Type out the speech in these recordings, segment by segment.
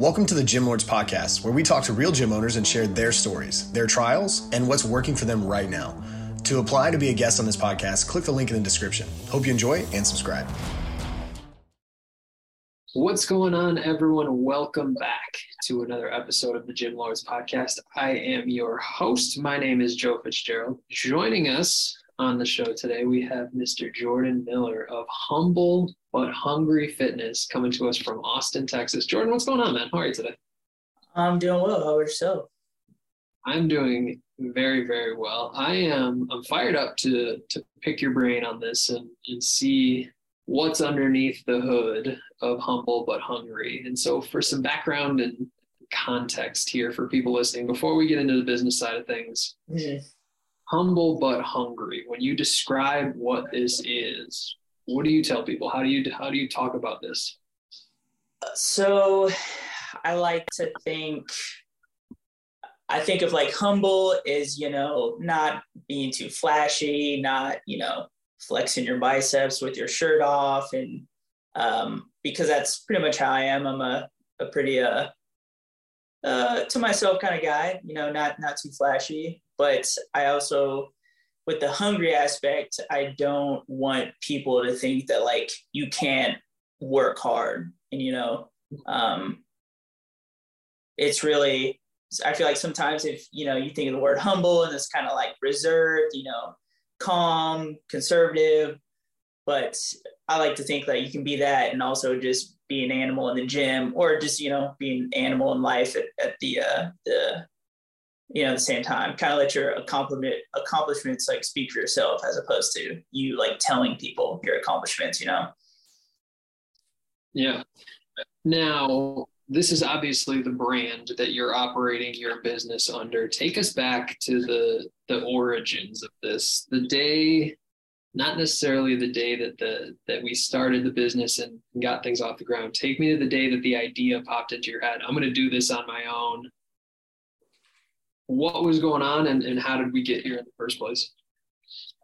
Welcome to the Gym Lords Podcast, where we talk to real gym owners and share their stories, their trials, and what's working for them right now. To apply to be a guest on this podcast, click the link in the description. Hope you enjoy and subscribe. What's going on, everyone? Welcome back to another episode of the Gym Lords Podcast. I am your host. My name is Joe Fitzgerald. Joining us on the show today, we have Mr. Jordan Miller of Humble but Hungry Fitness coming to us from Austin, Texas. Jordan, what's going on, man? How are you today? I'm doing well. How about yourself? I'm doing very, very well. I am I'm fired up to to pick your brain on this and, and see what's underneath the hood of humble but hungry. And so for some background and context here for people listening, before we get into the business side of things, Mm-hmm. humble but hungry. When you describe what this is, what do you tell people? How do you how do you talk about this? So I like to think I think of like humble is, you know, not being too flashy, not, you know, flexing your biceps with your shirt off and um because that's pretty much how I am. I'm a a pretty uh uh to myself kind of guy, you know, not not too flashy, but I also with the hungry aspect, I don't want people to think that like you can't work hard and you know um it's really i feel like sometimes if you know you think of the word humble and it's kind of like reserved you know calm conservative but i like to think that you can be that and also just be an animal in the gym or just you know be an animal in life at, at the uh the you know at the same time kind of let your accomplishment accomplishments like speak for yourself as opposed to you like telling people your accomplishments you know Yeah. Now, this is obviously the brand that you're operating your business under. Take us back to the the origins of this. The day not necessarily the day that the that we started the business and got things off the ground. Take me to the day that the idea popped into your head. I'm going to do this on my own. What was going on and, and how did we get here in the first place?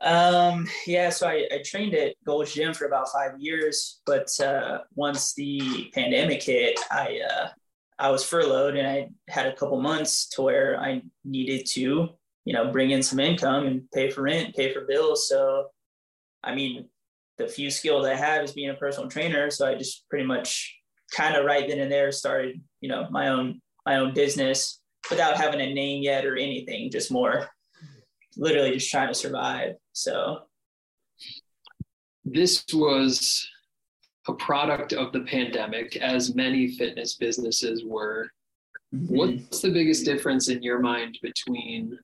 Um, yeah, so I, I trained at Gold's Gym for about five years, but uh, once the pandemic hit, I uh, I was furloughed and I had a couple months to where I needed to, you know, bring in some income and pay for rent, pay for bills. So, I mean, the few skills I have is being a personal trainer. So I just pretty much kind of right then and there started, you know, my own my own business without having a name yet or anything, just more literally just trying to survive. So this was a product of the pandemic, as many fitness businesses were. What's the biggest difference in your mind between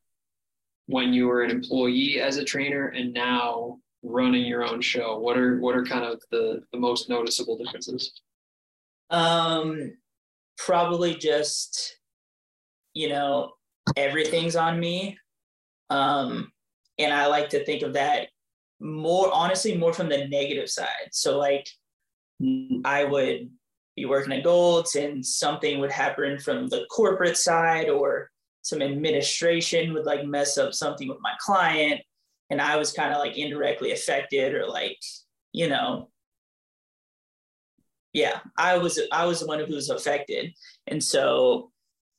when you were an employee as a trainer and now running your own show? What are what are kind of the, the most noticeable differences? Um, probably just, you know, everything's on me. Um, and I like to think of that more honestly, more from the negative side. So like I would be working at Golds and something would happen from the corporate side or some administration would like mess up something with my client. And I was kind of like indirectly affected or like, you know, yeah, I was I was the one who was affected. And so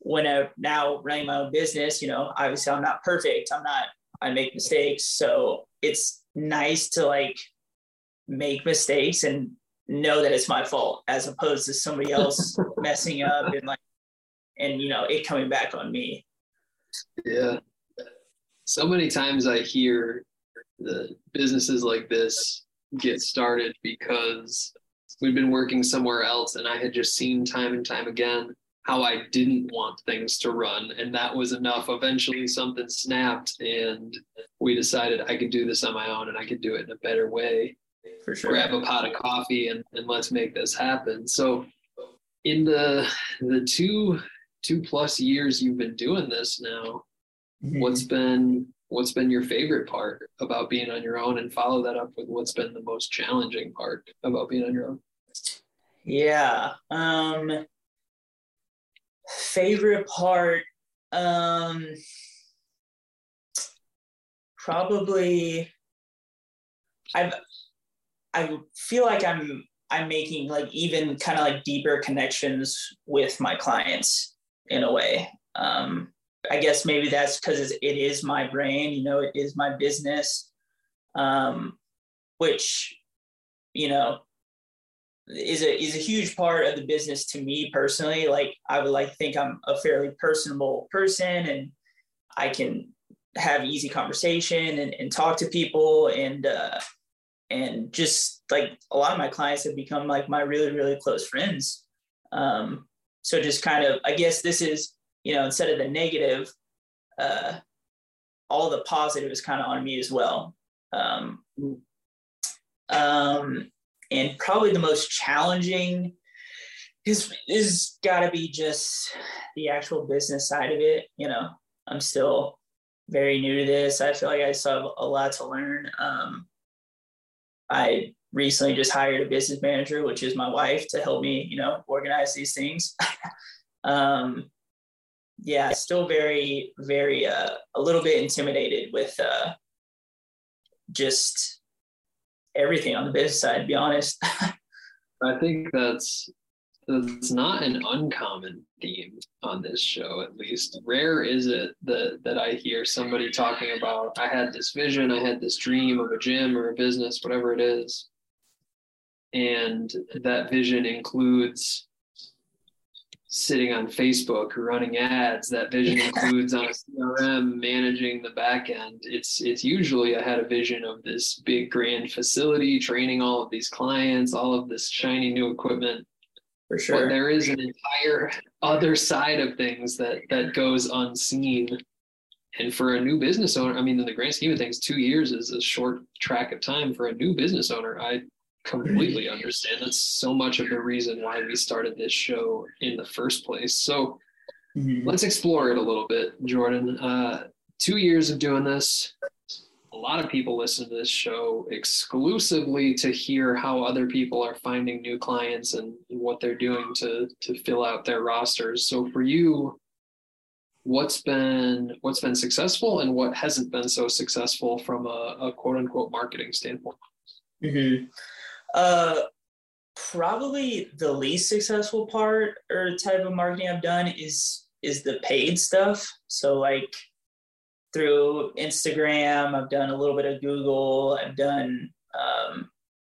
when I'm now running my own business, you know, obviously I'm not perfect. I'm not I make mistakes. So it's nice to like make mistakes and know that it's my fault as opposed to somebody else messing up and like and you know it coming back on me. Yeah. So many times I hear the businesses like this get started because we've been working somewhere else and I had just seen time and time again how I didn't want things to run. And that was enough. Eventually, something snapped, and we decided I could do this on my own and I could do it in a better way. For sure. Grab a pot of coffee and, and let's make this happen. So, in the the two two plus years you've been doing this now, Mhm. what's been what's been your favorite part about being on your own and follow that up with what's been the most challenging part about being on your own Yeah. Um favorite part um probably I've I feel like I'm I'm making like even kind of like deeper connections with my clients in a way. Um, I guess maybe that's because it is my brain, you know, it is my business, um, which, you know, is a is a huge part of the business to me personally. Like I would like think I'm a fairly personable person and I can have easy conversation and, and talk to people and uh, and just like a lot of my clients have become like my really really close friends um, so just kind of i guess this is you know instead of the negative uh, all the positive is kind of on me as well um, um, and probably the most challenging is is got to be just the actual business side of it you know? I'm still very new to this. I feel like i still have a lot to learn. Um, I recently just hired a business manager, which is my wife, to help me, you know, organize these things. um, yeah, still very, very, uh, a little bit intimidated with uh, just everything on the business side, to be honest. I think that's it's not an uncommon theme on this show, at least. Rare is it that that I hear somebody talking about I had this vision, I had this dream of a gym or a business, whatever it is. And that vision includes sitting on Facebook running ads. That vision includes on a CRM managing the back end. It's it's usually I had a vision of this big grand facility, training all of these clients, all of this shiny new equipment for sure. But there is an entire other side of things that that goes unseen. And for a new business owner, I mean, in the grand scheme of things, two years is a short track of time for a new business owner. I completely understand. That's so much of the reason why we started this show in the first place. So mm-hmm. let's explore it a little bit, Jordan. Uh, two years of doing this, a lot of people listen to this show exclusively to hear how other people are finding new clients and, what they're doing to to fill out their rosters. So for you, what's been what's been successful and what hasn't been so successful from a, a quote unquote marketing standpoint? Mm-hmm. Uh, probably the least successful part or type of marketing I've done is is the paid stuff. So like through Instagram. I've done a little bit of Google. I've done um,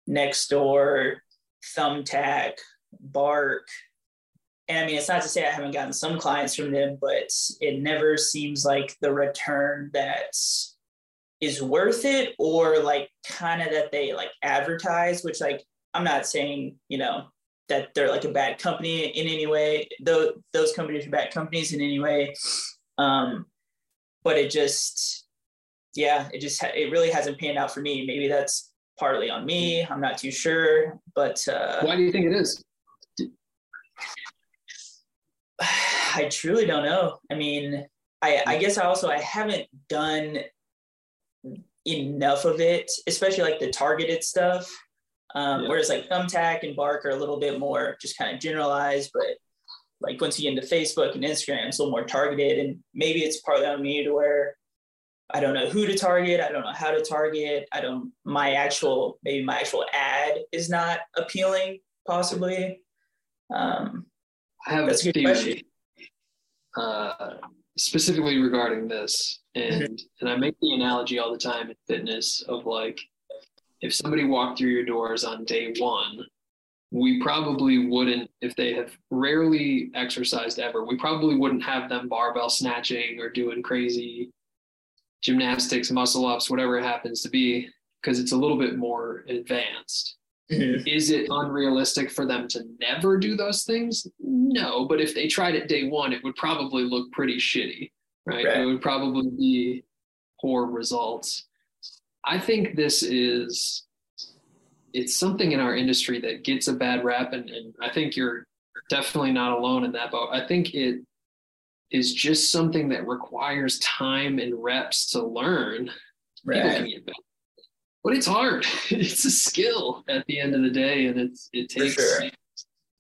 Nextdoor, Thumbtack, Bark. And I mean, it's not to say I haven't gotten some clients from them, but it never seems like the return that is worth it or like kind of that they like advertise, which like I'm not saying, you know, that they're like a bad company in any way. Though those companies are bad companies in any way. Um, but it just yeah it just it really hasn't panned out for me maybe that's partly on me i'm not too sure but uh, why do you think it is i truly don't know i mean i i guess i also i haven't done enough of it especially like the targeted stuff um, yeah. whereas like thumbtack and bark are a little bit more just kind of generalized but like once you get into Facebook and Instagram, it's a little more targeted. And maybe it's partly on me to where I don't know who to target. I don't know how to target. I don't, my actual, maybe my actual ad is not appealing, possibly. Um, I have that's a, good theory, uh, specifically regarding this. And, mm-hmm. and I make the analogy all the time in fitness of like, if somebody walked through your doors on day one we probably wouldn't if they have rarely exercised ever we probably wouldn't have them barbell snatching or doing crazy gymnastics muscle ups whatever it happens to be because it's a little bit more advanced mm-hmm. is it unrealistic for them to never do those things no but if they tried it day one it would probably look pretty shitty right, right. it would probably be poor results i think this is it's something in our industry that gets a bad rap, and, and I think you're definitely not alone in that boat. I think it is just something that requires time and reps to learn. Right. But it's hard. it's a skill at the end of the day, and it's it takes sure.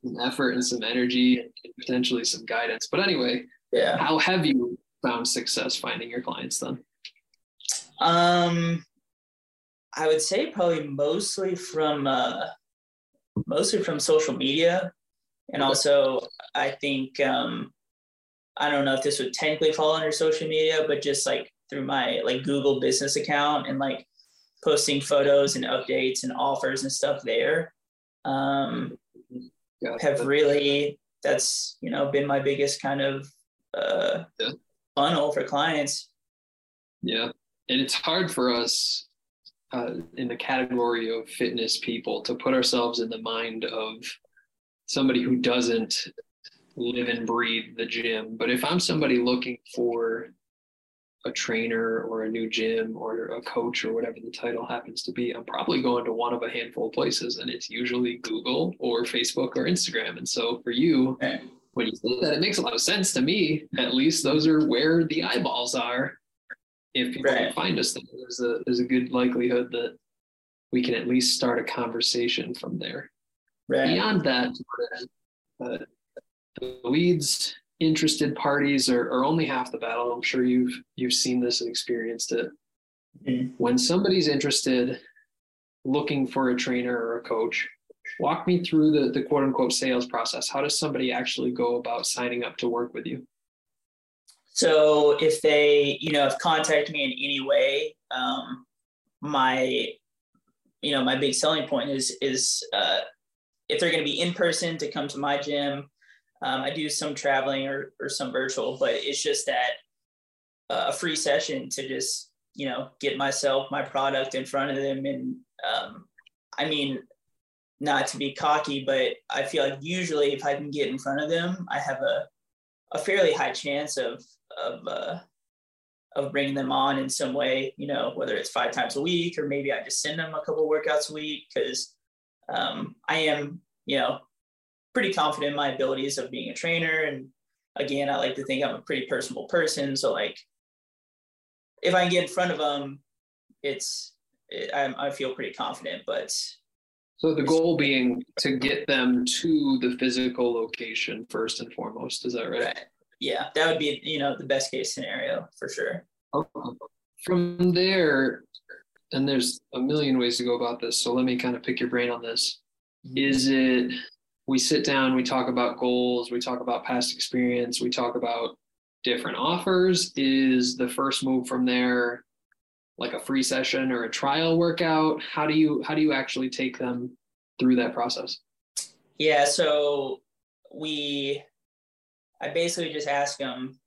some effort and some energy and potentially some guidance. But anyway, yeah. How have you found success finding your clients then? Um, I would say probably mostly from uh, mostly from social media. And also, I think, um, I don't know if this would technically fall under social media, but just like through my like Google business account and like posting photos and updates and offers and stuff there. Um, yeah, have really, that's, you know, been my biggest kind of uh, yeah. funnel for clients. Yeah. And it's hard for us uh, in the category of fitness people to put ourselves in the mind of somebody who doesn't live and breathe the gym. But if I'm somebody looking for a trainer or a new gym or a coach or whatever the title happens to be, I'm probably going to one of a handful of places, and it's usually Google or Facebook or Instagram. And so for you, when you say that, it makes a lot of sense to me. At least those are where the eyeballs are if people right. find us, there's a there's a good likelihood that we can at least start a conversation from there. Right. Beyond that, uh, the leads interested parties are, are only half the battle. I'm sure you've you've seen this and experienced it. Mm-hmm. When somebody's interested, looking for a trainer or a coach, walk me through the, the quote unquote sales process. How does somebody actually go about signing up to work with you? So if they, you know, if contact me in any way, um, my, you know, my big selling point is is uh, if they're going to be in person to come to my gym. Um, I do some traveling or or some virtual, but it's just that uh, a free session to just you know get myself my product in front of them and um, I mean not to be cocky, but I feel like usually if I can get in front of them, I have a a fairly high chance of of uh, of bringing them on in some way. You know, whether it's five times a week or maybe I just send them a couple workouts a week because um, I am, you know, pretty confident in my abilities of being a trainer. And again, I like to think I'm a pretty personable person. So like, if I can get in front of them, it's it, I, I feel pretty confident. But so the goal being to get them to the physical location first and foremost. Is that right? right yeah, that would be you know the best case scenario for sure. From there, and there's a million ways to go about this. So let me kind of pick your brain on this. Is it we sit down, we talk about goals, we talk about past experience, we talk about different offers? Is the first move from there like a free session or a trial workout? How do you how do you actually take them through that process? Yeah, so we I basically just ask them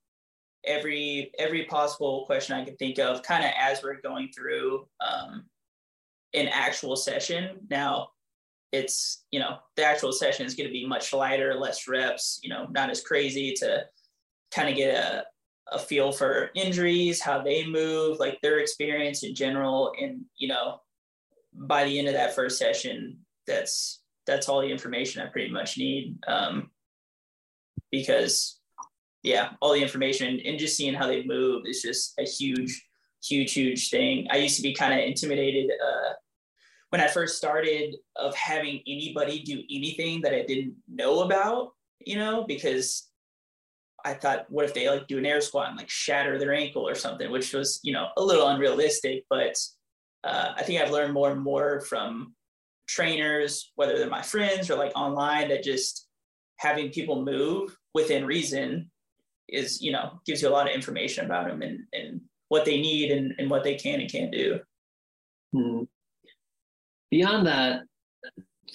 every every possible question I can think of, kind of as we're going through um, an actual session. Now, it's you know the actual session is going to be much lighter, less reps, you know, not as crazy to kind of get a a feel for injuries, how they move, like their experience in general, and you know, by the end of that first session, that's that's all the information I pretty much need. Um, because yeah, all the information and just seeing how they move is just a huge, huge, huge thing. I used to be kind of intimidated uh, when I first started of having anybody do anything that I didn't know about, you know, because I thought, what if they like do an air squat and like shatter their ankle or something, which was, you know, a little unrealistic. But uh, I think I've learned more and more from trainers, whether they're my friends or like online, that just having people move within reason is you know gives you a lot of information about them and, and what they need and, and what they can and can't do hmm. Beyond that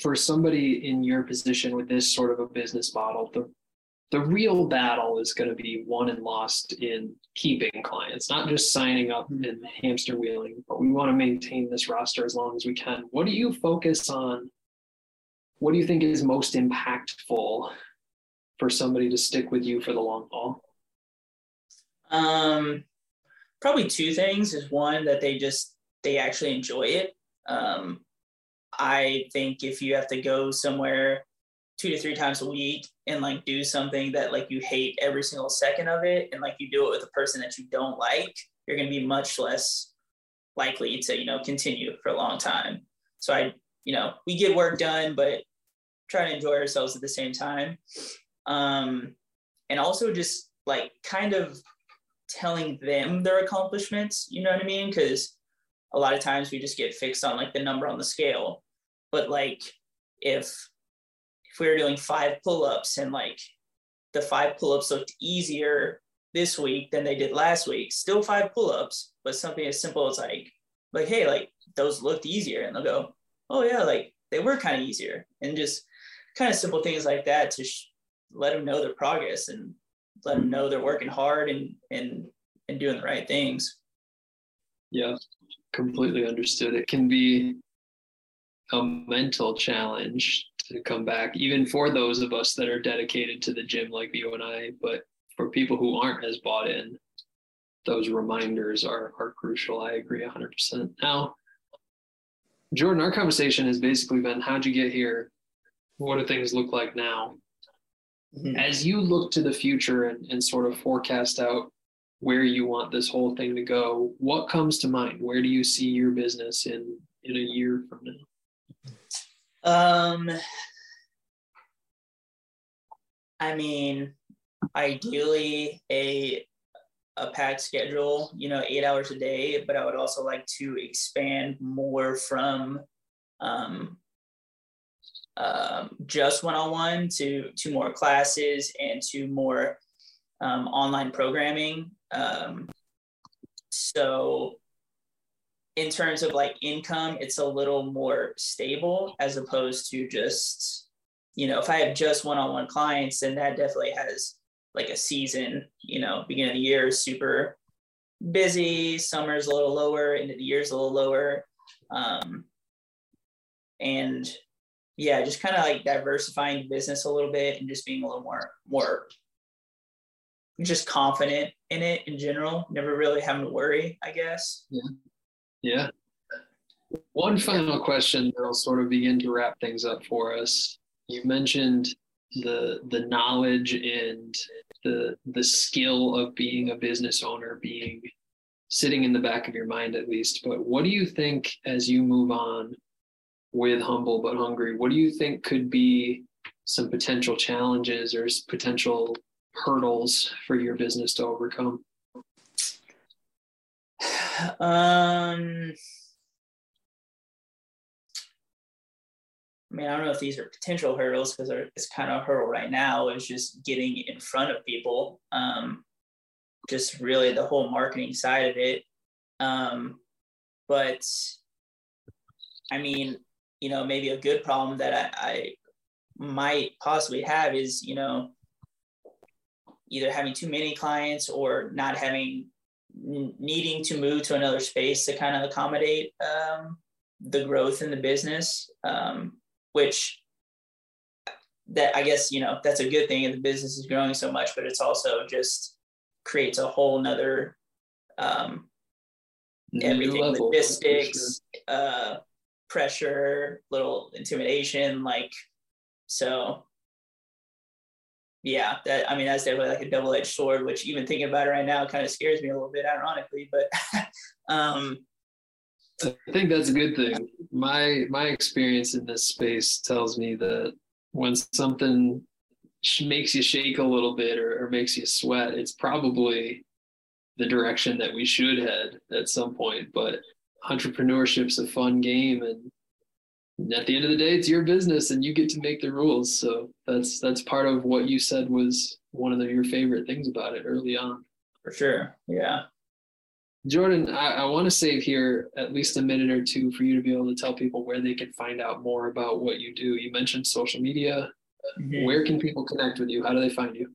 for somebody in your position with this sort of a business model the the real battle is going to be won and lost in keeping clients, not just signing up and hamster wheeling, but we want to maintain this roster as long as we can. What do you focus on? What do you think is most impactful for somebody to stick with you for the long haul? Um, probably two things. Is one that they just they actually enjoy it. Um, I think if you have to go somewhere two to three times a week and like do something that like you hate every single second of it, and like you do it with a person that you don't like, you're going to be much less likely to you know continue for a long time. So I, you know, we get work done, but try to enjoy ourselves at the same time um, and also just like kind of telling them their accomplishments you know what i mean because a lot of times we just get fixed on like the number on the scale but like if if we were doing five pull-ups and like the five pull-ups looked easier this week than they did last week, still five pull-ups, but something as simple as like, like, hey, like those looked easier. And they'll go, oh yeah, like they were kind of easier. And just kind of simple things like that to sh- let them know their progress and let them know they're working hard and, and, and doing the right things. Yeah, completely understood. It can be a mental challenge to come back, even for those of us that are dedicated to the gym like you and I. But for people who aren't as bought in, those reminders are are crucial. I agree 100%. Now, Jordan, our conversation has basically been how'd you get here? What do things look like now? Mm-hmm. As you look to the future and, and sort of forecast out where you want this whole thing to go, what comes to mind? Where do you see your business in in a year from now? Um, I mean, ideally a a packed schedule, you know, eight hours a day, but I would also like to expand more from um, um, just one-on-one to to more classes and to more um, online programming. Um, so in terms of like income, it's a little more stable as opposed to just, you know, if I have just one-on-one clients, then that definitely has like a season, you know, beginning of the year is super busy, summer's a little lower, end of the year's a little lower. Um, and yeah, just kind of like diversifying the business a little bit and just being a little more, more just confident in it in general, never really having to worry, I guess. Yeah. Yeah. One final question that'll sort of begin to wrap things up for us. You mentioned the the knowledge and the the skill of being a business owner being sitting in the back of your mind at least but what do you think as you move on with humble but hungry what do you think could be some potential challenges or potential hurdles for your business to overcome um, I mean, I don't know if these are potential hurdles because it's kind of a hurdle right now is just getting in front of people. Um, just really the whole marketing side of it. Um, but I mean, you know, maybe a good problem that I, I might possibly have is, you know, either having too many clients or not having needing to move to another space to kind of accommodate um, the growth in the business, um, which that I guess you know that's a good thing. And the business is growing so much, but it's also just creates a whole nother um, everything logistics, sure. uh, pressure, little intimidation, like so yeah, that I mean that's definitely like a double edged sword. Which even thinking about it right now kind of scares me a little bit, ironically. But um, I think that's a good thing. My my experience in this space tells me that when something makes you shake a little bit or, or makes you sweat, it's probably the direction that we should head at some point. But entrepreneurship's a fun game, and at the end of the day, it's your business and you get to make the rules. So that's that's part of what you said was one of the, your favorite things about it early on. For sure. Yeah. Jordan, I, I want to save here at least a minute or two for you to be able to tell people where they can find out more about what you do. You mentioned social media. Mm-hmm. Where can people connect with you? How do they find you?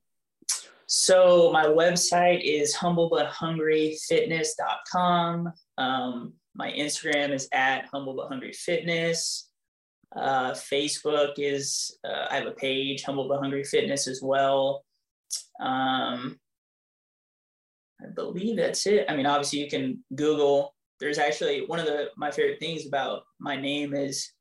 So my website is humblebutHungryFitness.com. Um, my Instagram is at humble but hungry fitness. Uh, Facebook is, uh, I have a page, Humble but Hungry Fitness as well. Um, I believe that's it. I mean, obviously, you can Google. There's actually one of the my favorite things about my name is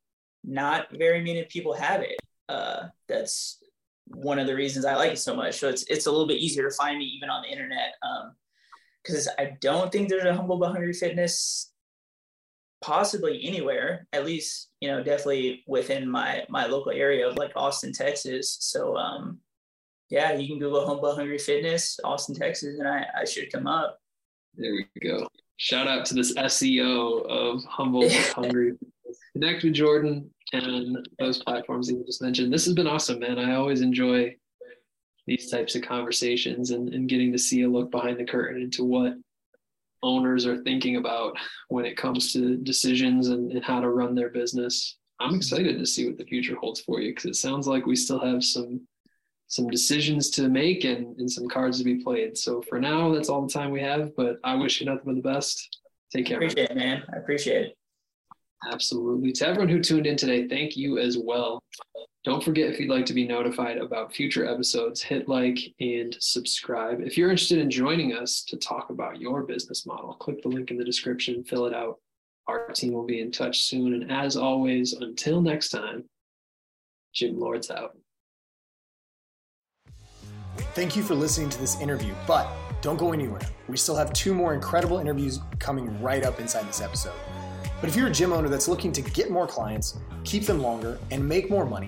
not very many people have it. Uh, that's one of the reasons I like it so much. So it's it's a little bit easier to find me even on the internet. because um, I don't think there's a Humble but Hungry Fitness possibly anywhere at least you know definitely within my my local area of like austin texas so um yeah you can google humble hungry fitness austin texas and i i should come up there we go shout out to this seo of humble hungry connect with Jordan and those platforms that you just mentioned. This has been awesome, man. I always enjoy these types of conversations and, and getting to see a look behind the curtain into what owners are thinking about when it comes to decisions and, and how to run their business. I'm excited to see what the future holds for you because it sounds like we still have some some decisions to make and, and some cards to be played. So for now, that's all the time we have. But I wish you nothing but the best. Take care. Appreciate man. it, man. I appreciate it. Absolutely. To everyone who tuned in today, thank you as well. Don't forget if you'd like to be notified about future episodes, hit like and subscribe. If you're interested in joining us to talk about your business model, click the link in the description, fill it out. Our team will be in touch soon. And as always, until next time, Gym Lords out. Thank you for listening to this interview, but don't go anywhere. We still have two more incredible interviews coming right up inside this episode. But if you're a gym owner that's looking to get more clients, keep them longer, and make more money,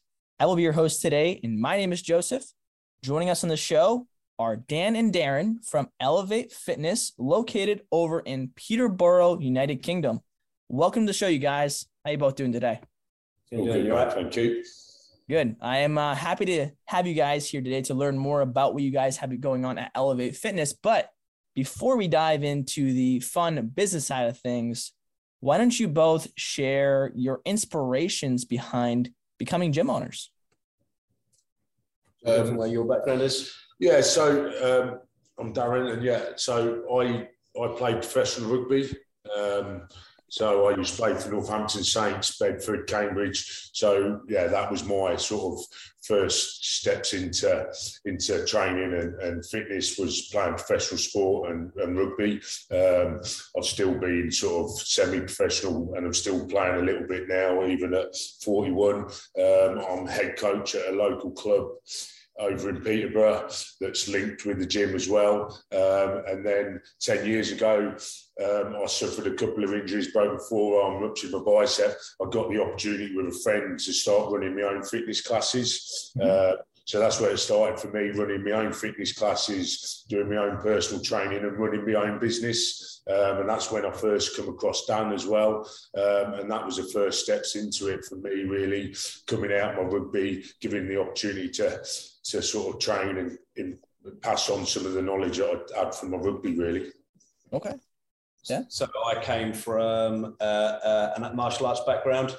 I will be your host today, and my name is Joseph. Joining us on the show are Dan and Darren from Elevate Fitness, located over in Peterborough, United Kingdom. Welcome to the show, you guys. How you both doing today? good, right? Thank you. Good. I am uh, happy to have you guys here today to learn more about what you guys have going on at Elevate Fitness. But before we dive into the fun business side of things, why don't you both share your inspirations behind becoming gym owners? Um, where your background is? Yeah, so um, I'm Darren, and yeah, so I I played professional rugby. Um, so I used to play for Northampton Saints, Bedford, Cambridge. So yeah, that was my sort of first steps into into training and, and fitness was playing professional sport and, and rugby. Um, I've still been sort of semi-professional and I'm still playing a little bit now, even at 41. Um, I'm head coach at a local club over in Peterborough that's linked with the gym as well. Um, and then 10 years ago, um, I suffered a couple of injuries, broken forearm, ruptured my bicep. I got the opportunity with a friend to start running my own fitness classes. Mm-hmm. Uh, so that's where it started for me, running my own fitness classes, doing my own personal training and running my own business. Um, and that's when I first come across Dan as well. Um, and that was the first steps into it for me, really, coming out my rugby, giving the opportunity to, to sort of train and, and pass on some of the knowledge that I had from my rugby, really. Okay. Yeah. So I came from uh, uh, a martial arts background.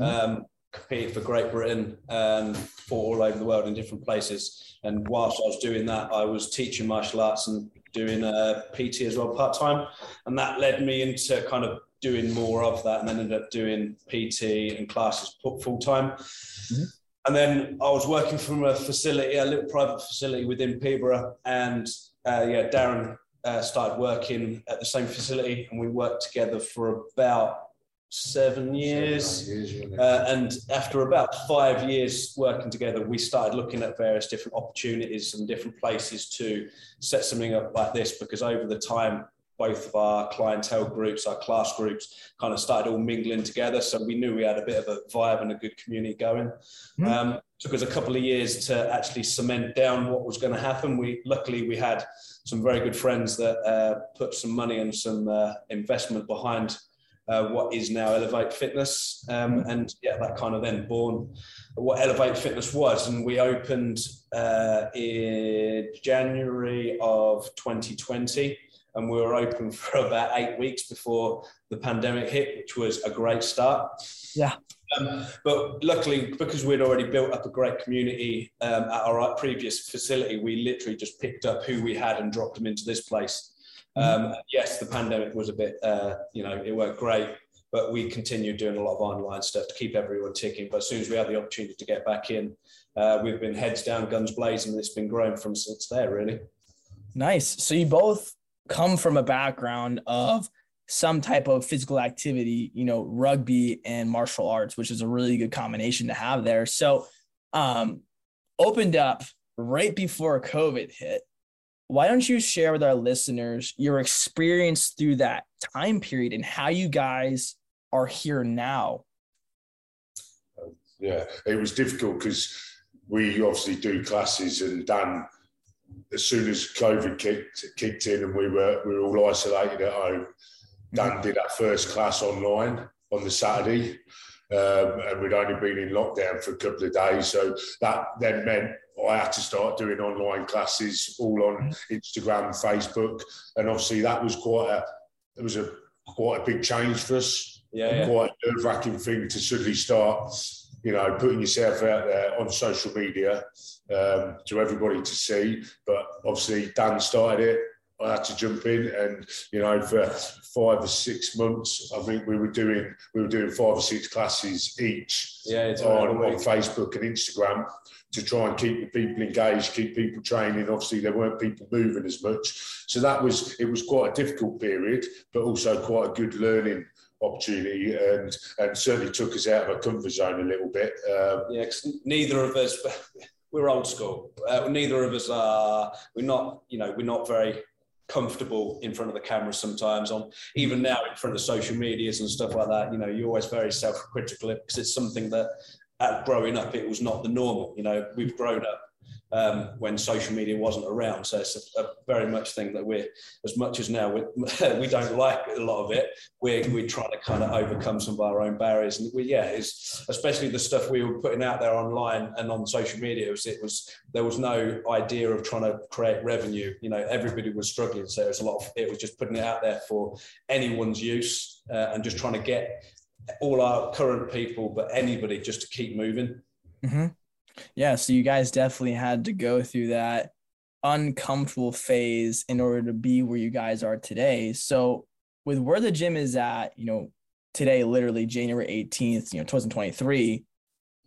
Mm-hmm. Um, competed for Great Britain and fought all over the world in different places. And whilst I was doing that, I was teaching martial arts and doing uh, PT as well part time. And that led me into kind of doing more of that and then ended up doing PT and classes full time. Mm-hmm. And then I was working from a facility, a little private facility within Peterborough. And uh, yeah, Darren uh, started working at the same facility and we worked together for about seven years. uh, and after about five years working together, we started looking at various different opportunities and different places to set something up like this because over the time, both of our clientele groups, our class groups, kind of started all mingling together. So we knew we had a bit of a vibe and a good community going. Mm-hmm. Um, took us a couple of years to actually cement down what was going to happen. We luckily we had some very good friends that uh, put some money and some uh, investment behind uh, what is now Elevate Fitness. Um, and yeah, that kind of then born what Elevate Fitness was. And we opened uh, in January of 2020. And we were open for about eight weeks before the pandemic hit, which was a great start. Yeah. Um, but luckily, because we'd already built up a great community um, at our previous facility, we literally just picked up who we had and dropped them into this place. Mm-hmm. Um, yes, the pandemic was a bit, uh, you know, it worked great, but we continued doing a lot of online stuff to keep everyone ticking. But as soon as we had the opportunity to get back in, uh, we've been heads down, guns blazing, and it's been growing from since there, really. Nice. So you both come from a background of some type of physical activity, you know, rugby and martial arts, which is a really good combination to have there. So, um, opened up right before COVID hit. Why don't you share with our listeners your experience through that time period and how you guys are here now? Yeah, it was difficult because we obviously do classes, and Dan, as soon as COVID kicked kicked in and we were we were all isolated at home, Dan did our first class online on the Saturday. Um, and we'd only been in lockdown for a couple of days. So that then meant I had to start doing online classes all on Instagram, Facebook, and obviously that was quite a it was a quite a big change for us. Yeah, yeah. Quite a nerve wracking thing to suddenly start, you know, putting yourself out there on social media um, to everybody to see. But obviously Dan started it. I had to jump in, and you know, for five or six months, I think we were doing we were doing five or six classes each Yeah, it's on, all on Facebook and Instagram to try and keep the people engaged, keep people training. Obviously, there weren't people moving as much, so that was it was quite a difficult period, but also quite a good learning opportunity, and and certainly took us out of our comfort zone a little bit. Um, Yeah, neither of us, we're old school. Uh, neither of us are. We're not. You know, we're not very comfortable in front of the camera sometimes. On hmm. even now in front of social medias and stuff like that. You know, you're always very self-critical because it's something that, at growing up, it was not the normal. You know, we've grown up. Um, when social media wasn't around, so it's a, a very much thing that we're as much as now we, we don't like a lot of it. We're we're trying to kind of overcome some of our own barriers, and we yeah, it's especially the stuff we were putting out there online and on social media. It was, it was there was no idea of trying to create revenue. You know, everybody was struggling, so it was a lot of it was just putting it out there for anyone's use uh, and just trying to get all our current people, but anybody just to keep moving. Mm-hmm. Yeah, so you guys definitely had to go through that uncomfortable phase in order to be where you guys are today. So, with where the gym is at, you know, today, literally January 18th, you know, 2023,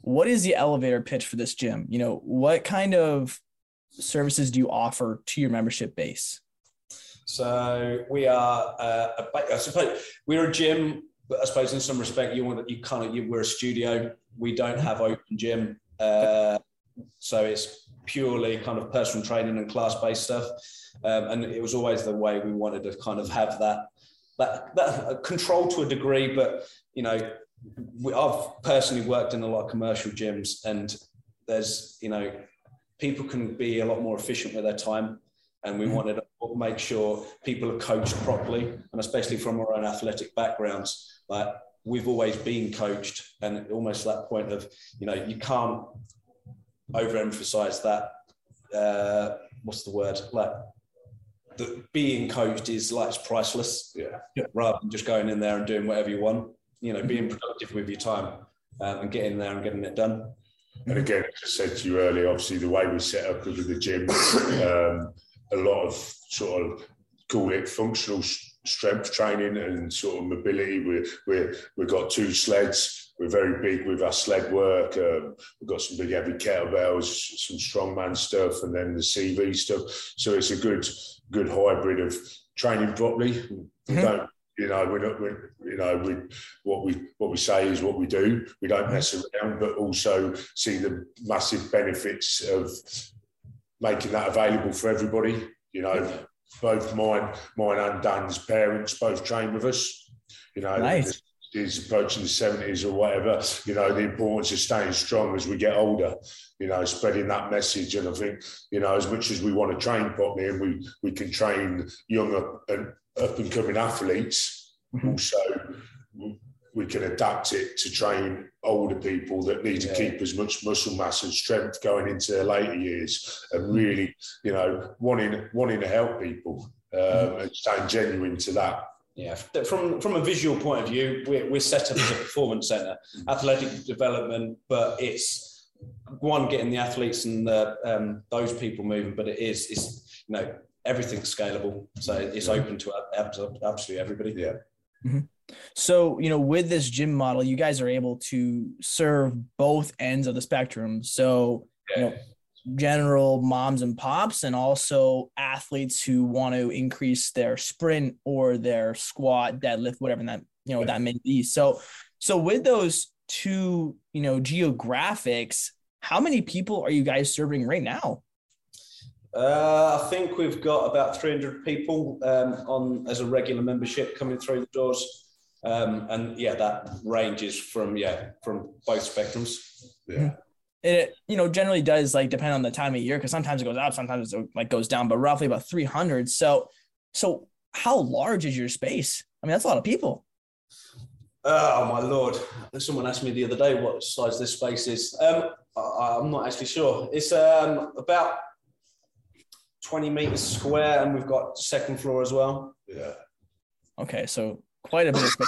what is the elevator pitch for this gym? You know, what kind of services do you offer to your membership base? So we are, uh, suppose, we're a gym, but I suppose in some respect, you want you kind of you, we're a studio. We don't have open gym, uh, so it's purely kind of personal training and class based stuff. Um, and it was always the way we wanted to kind of have that that, that control to a degree. But you know, we, I've personally worked in a lot of commercial gyms, and there's you know, people can be a lot more efficient with their time and we wanted to make sure people are coached properly and especially from our own athletic backgrounds like we've always been coached and almost that point of you know you can't overemphasize that uh, what's the word? Like the being coached is like it's priceless. Yeah. rather than just going in there and doing whatever you want you know being productive with your time um, and getting there and getting it done. And again, as I said to you earlier, obviously the way we set up with the gym, um, a lot of sort of call it functional s- strength training and sort of mobility. We we we've got two sleds. We're very big with our sled work. Um, we've got some big heavy kettlebells, some strongman stuff, and then the CV stuff. So it's a good good hybrid of training properly. We Mhm. don't. You know, we're not. We're, you know, we what we what we say is what we do. We don't mess around, but also see the massive benefits of making that available for everybody. You know, both mine, mine and Dan's parents both train with us. You know, Nice. is approaching the seventies or whatever. You know, the importance of staying strong as we get older. You know, spreading that message, and I think you know, as much as we want to train properly, and we we can train young up and up and coming athletes, Mhm. also we can adapt it to train older people that need to keep as much muscle mass and strength going into their later years and really you know wanting wanting to help people um, and staying genuine to that. Yeah, from from a visual point of view, we're, we're set up as a performance center, athletic development, but it's one getting the athletes and the, um, those people moving, but it is is you know everything's scalable, so it's open to ab- ab- absolutely everybody. yeah So, you know, with this gym model, you guys are able to serve both ends of the spectrum. So, you know, general moms and pops and also athletes who want to increase their sprint or their squat deadlift whatever that you know that may be. So so with those two you know geographics how many people are you guys serving right now? Uh, I think we've got about 300 people um, on as a regular membership coming through the doors, um, and yeah, that ranges from yeah from both spectrums. Yeah, it you know generally does like depend on the time of year because sometimes it goes up sometimes it like goes down but roughly about 300 so so how large is your space? I mean that's a lot of people. Oh my lord. Someone asked me the other day what size this space is. Um, I, i'm not actually sure. It's um, about 20 meters square and we've got second floor as well. Yeah okay so quite a bit of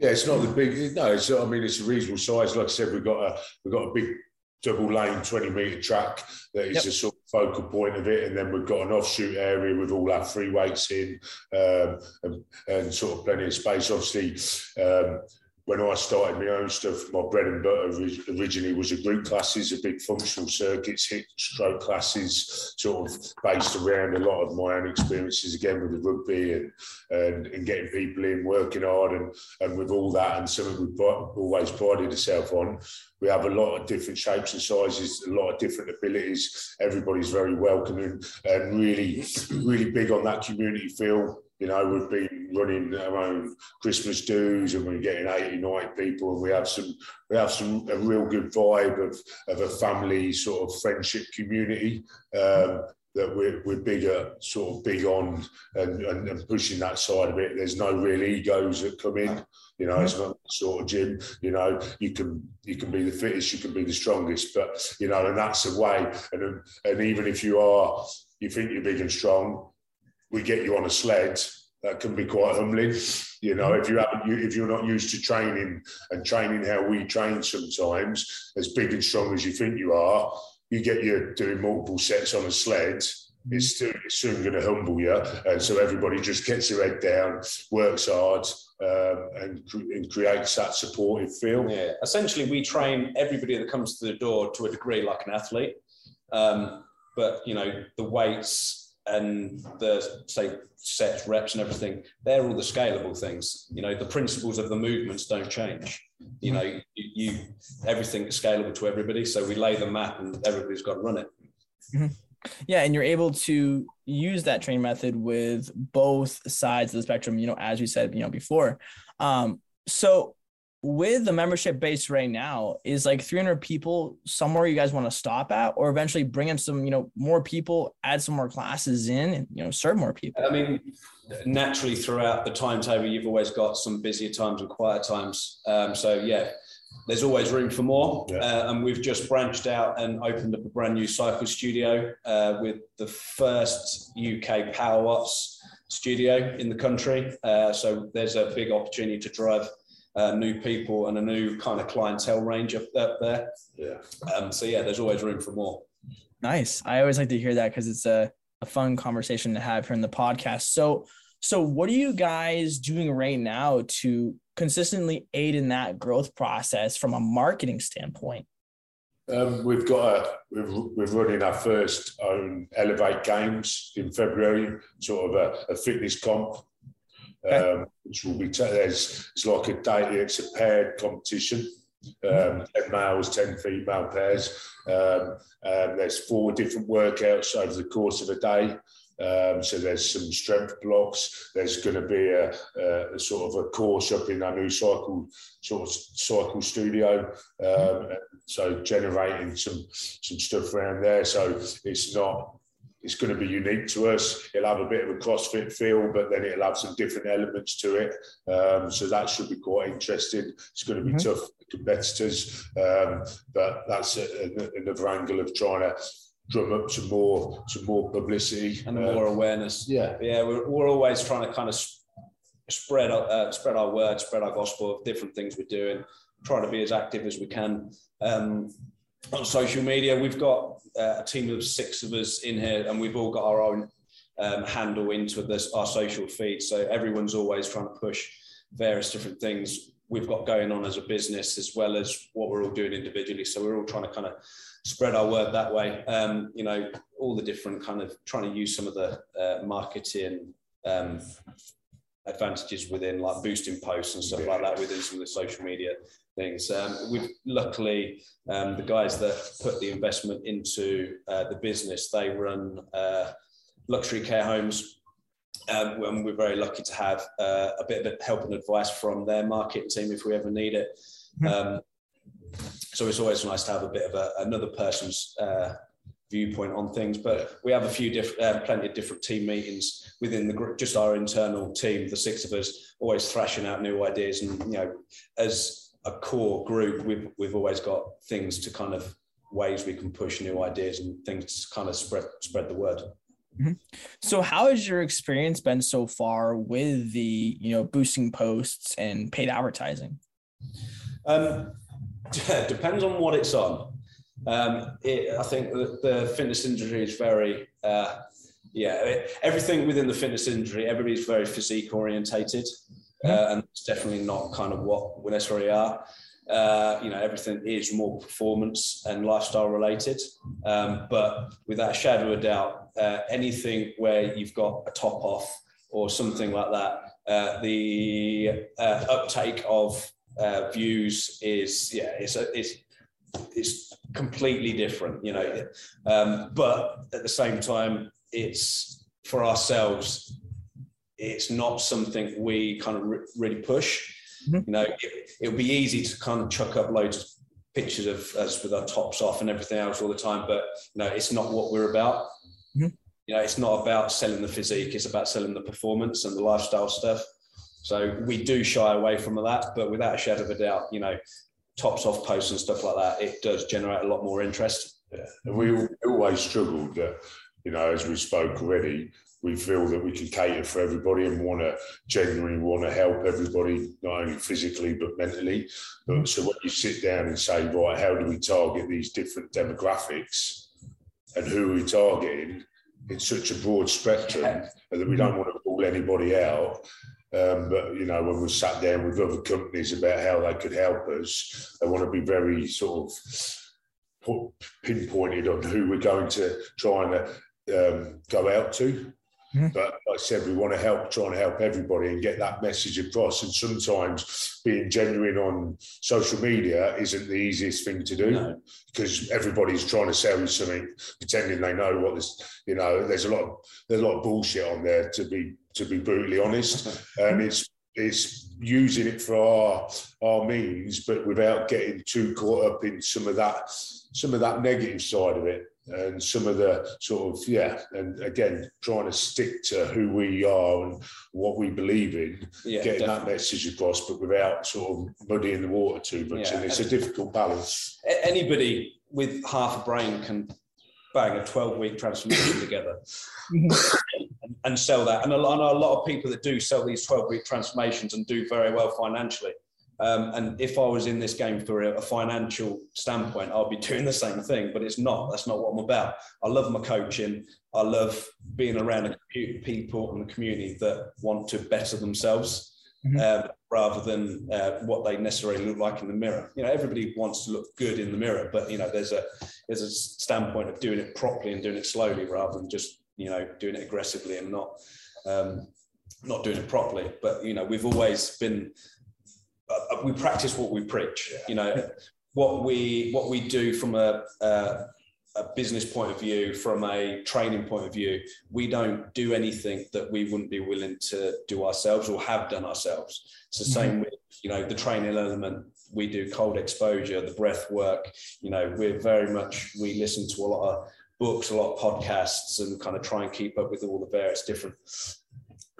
yeah, it's not the big. No, it's. I mean, it's a reasonable size. Like I said, we've got a we've got a big double lane, twenty meter track that is yep. a sort of focal point of it, and then we've got an offshoot area with all our free weights in, um, and, and, sort of plenty of space. Obviously, um, when I started my own stuff, my bread and butter originally was a group classes, a big functional circuits, hit stroke classes, sort of based around a lot of my own experiences again with the rugby and and, and getting people in, working hard, and and with all that, and something we've always prided ourselves on. We have a lot of different shapes and sizes, a lot of different abilities. Everybody's very welcoming and really, really big on that community feel you know, we've been running our own Christmas dues and we're getting 80, 90 people and we have some we have some a real good vibe of, of a family sort of friendship community um, that we're, we're bigger, sort of big on and, and, and, pushing that side of it. There's no real egos that come in. You know, it's not sort of gym. You know, you can you can be the fittest, you can be the strongest, but you know, and that's the way. And and even if you are, you think you're big and strong, we get you on a sled, that can be quite humbling. You know, if you haven't, if you're not used to training and training how we train sometimes, as big and strong as you think you are, you get you doing multiple sets on a sled. It's, soon, it's soon going to humble you, and so everybody just gets their head down, works hard, um, and, and, creates that supportive feel. Yeah, essentially, we train everybody that comes to the door to a degree like an athlete, um, but you know the weights and the say sets, reps, and everything, they're all the scalable things. You know, the principles of the movements don't change. You know, you, you everything is scalable to everybody. So we lay the mat, and everybody's got to run it. Mm-hmm. Yeah, and you're able to use that training method with both sides of the spectrum. You know, as we said, you know, before. Um, so with the membership base right now is like 300 people somewhere you guys want to stop at or eventually bring in some you know more people add some more classes in and you know serve more people? I mean naturally throughout the timetable you've always got some busier times and quieter times. Um, so yeah there's always room for more. Yeah. uh, and we've just branched out and opened up a brand new cycle studio uh, with the first uk power watts studio in the country. Uh, so there's a big opportunity to drive uh, new people and a new kind of clientele range up, up there. Yeah. Um, so yeah, there's always room for more. Nice. I always like to hear that because it's a, a fun conversation to have here in the podcast. So, so what are you guys doing right now to consistently aid in that growth process from a marketing standpoint? Um, we've got a we're, we're running our first own Elevate Games in February, sort of a, a fitness comp um, which will be t- there's it's like a daily, it's a paired competition. Um, 10 males, 10 female pairs. Um, um, there's four different workouts over the course of a day. Um, so there's some strength blocks. There's going to be a, a, a, sort of a course up in our new cycle sort of cycle studio. Um, so generating some some stuff around there. So it's not it's going to be unique to us. It'll have a bit of a CrossFit feel, but then it'll have some different elements to it. Um, so that should be quite interesting. It's going to be mm-hmm. tough competitors, um, but that's a, a, another angle of trying to drum up some more some more publicity and more um, awareness. Yeah, yeah, we're, we're always trying to kind of spread uh, spread our word, spread our gospel of different things we're doing, trying to be as active as we can. Um, on social media. We've got uh, a team of six of us in here, and we've all got our own um, handle into this our social feed. So everyone's always trying to push various different things. we've got going on as a business as well as what we're all doing individually. So we're all trying to kind of spread our word that way. Um, you know, all the different kind of trying to use some of the uh, marketing um, advantages within like boosting posts and stuff like that within some of the social media things. Um, we've luckily um, the guys that put the investment into uh, the business, they run uh, luxury care homes. Um, and we're very lucky to have uh, a bit of help and advice from their marketing team if we ever need it. Hmm. Um, so it's always nice to have a bit of a, another person's uh, viewpoint on things. But we have a few different, uh, plenty of different team meetings within the group, just our internal team, the six of us, always thrashing out new ideas. And you know, as a core group, we've we've always got things to kind of ways we can push new ideas and things to kind of spread spread the word. Mm-hmm. So, how has your experience been so far with the you know boosting posts and paid advertising? Um, depends on what it's on. Um, it, I think the, the, fitness industry is very, uh, yeah, everything within the fitness industry, everybody's very physique orientated, uh, and it's definitely not kind of what we necessarily are. Uh, you know, everything is more performance and lifestyle related. Um, but without a shadow of a doubt, uh, anything where you've got a top off or something like that, uh, the uh, uptake of uh, views is yeah, it's it's it's completely different, you know. Um, but at the same time, it's for ourselves. It's not something we kind of re- really push. Mm-hmm. You know, it, it would be easy to kind of chuck up loads of pictures of us with our tops off and everything else all the time, but you know, it's not what we're about. Mm-hmm. You know, it's not about selling the physique; it's about selling the performance and the lifestyle stuff. So we do shy away from that, but without a shadow of a doubt, you know, tops off posts and stuff like that, it does generate a lot more interest. Yeah. And we always struggled that, you know, as we spoke already, we feel that we can cater for everybody and want to genuinely want to help everybody, not only physically but mentally. But so when you sit down and say, right, how do we target these different demographics and who are we targeting? It's such a broad spectrum that we don't want to rule anybody out. Um, but you know, when we sat down with other companies about how they could help us, they want to be very sort of put, pinpointed on who we're going to try and um, go out to. Mm-hmm. But like I said, we want to help, trying to help everybody and get that message across. And sometimes being genuine on social media isn't the easiest thing to do no. because everybody's trying to sell you something, pretending they know what this. You know, there's a lot of there's a lot of bullshit on there to be to be brutally honest, and it's it's using it for our our means, but without getting too caught up in some of that some of that negative side of it and some of the sort of yeah and again trying to stick to who we are and what we believe in yeah, getting definitely. that message across but without sort of muddying the water too much yeah. and it's a difficult balance anybody with half a brain can bang a 12 week transformation together and, and, sell that and a lot, a lot of people that do sell these 12 week transformations and do very well financially um, and if I was in this game for a, a, financial standpoint, I'd be doing the same thing, but it's not. That's not what I'm about. I love my coaching. I love being around a people and the community that want to better themselves mm-hmm. uh, rather than uh, what they necessarily look like in the mirror. You know, everybody wants to look good in the mirror, but you know, there's a there's a standpoint of doing it properly and doing it slowly rather than just you know doing it aggressively and not um, not doing it properly. But you know, we've always been we practice what we preach. You know, what we what we do from a, a, a business point of view, from a training point of view, we don't do anything that we wouldn't be willing to do ourselves or have done ourselves. It's the same mm-hmm. with you know the training element. We do cold exposure, the breath work. You know, we're very much we listen to a lot of books, a lot of podcasts, and kind of try and keep up with all the various different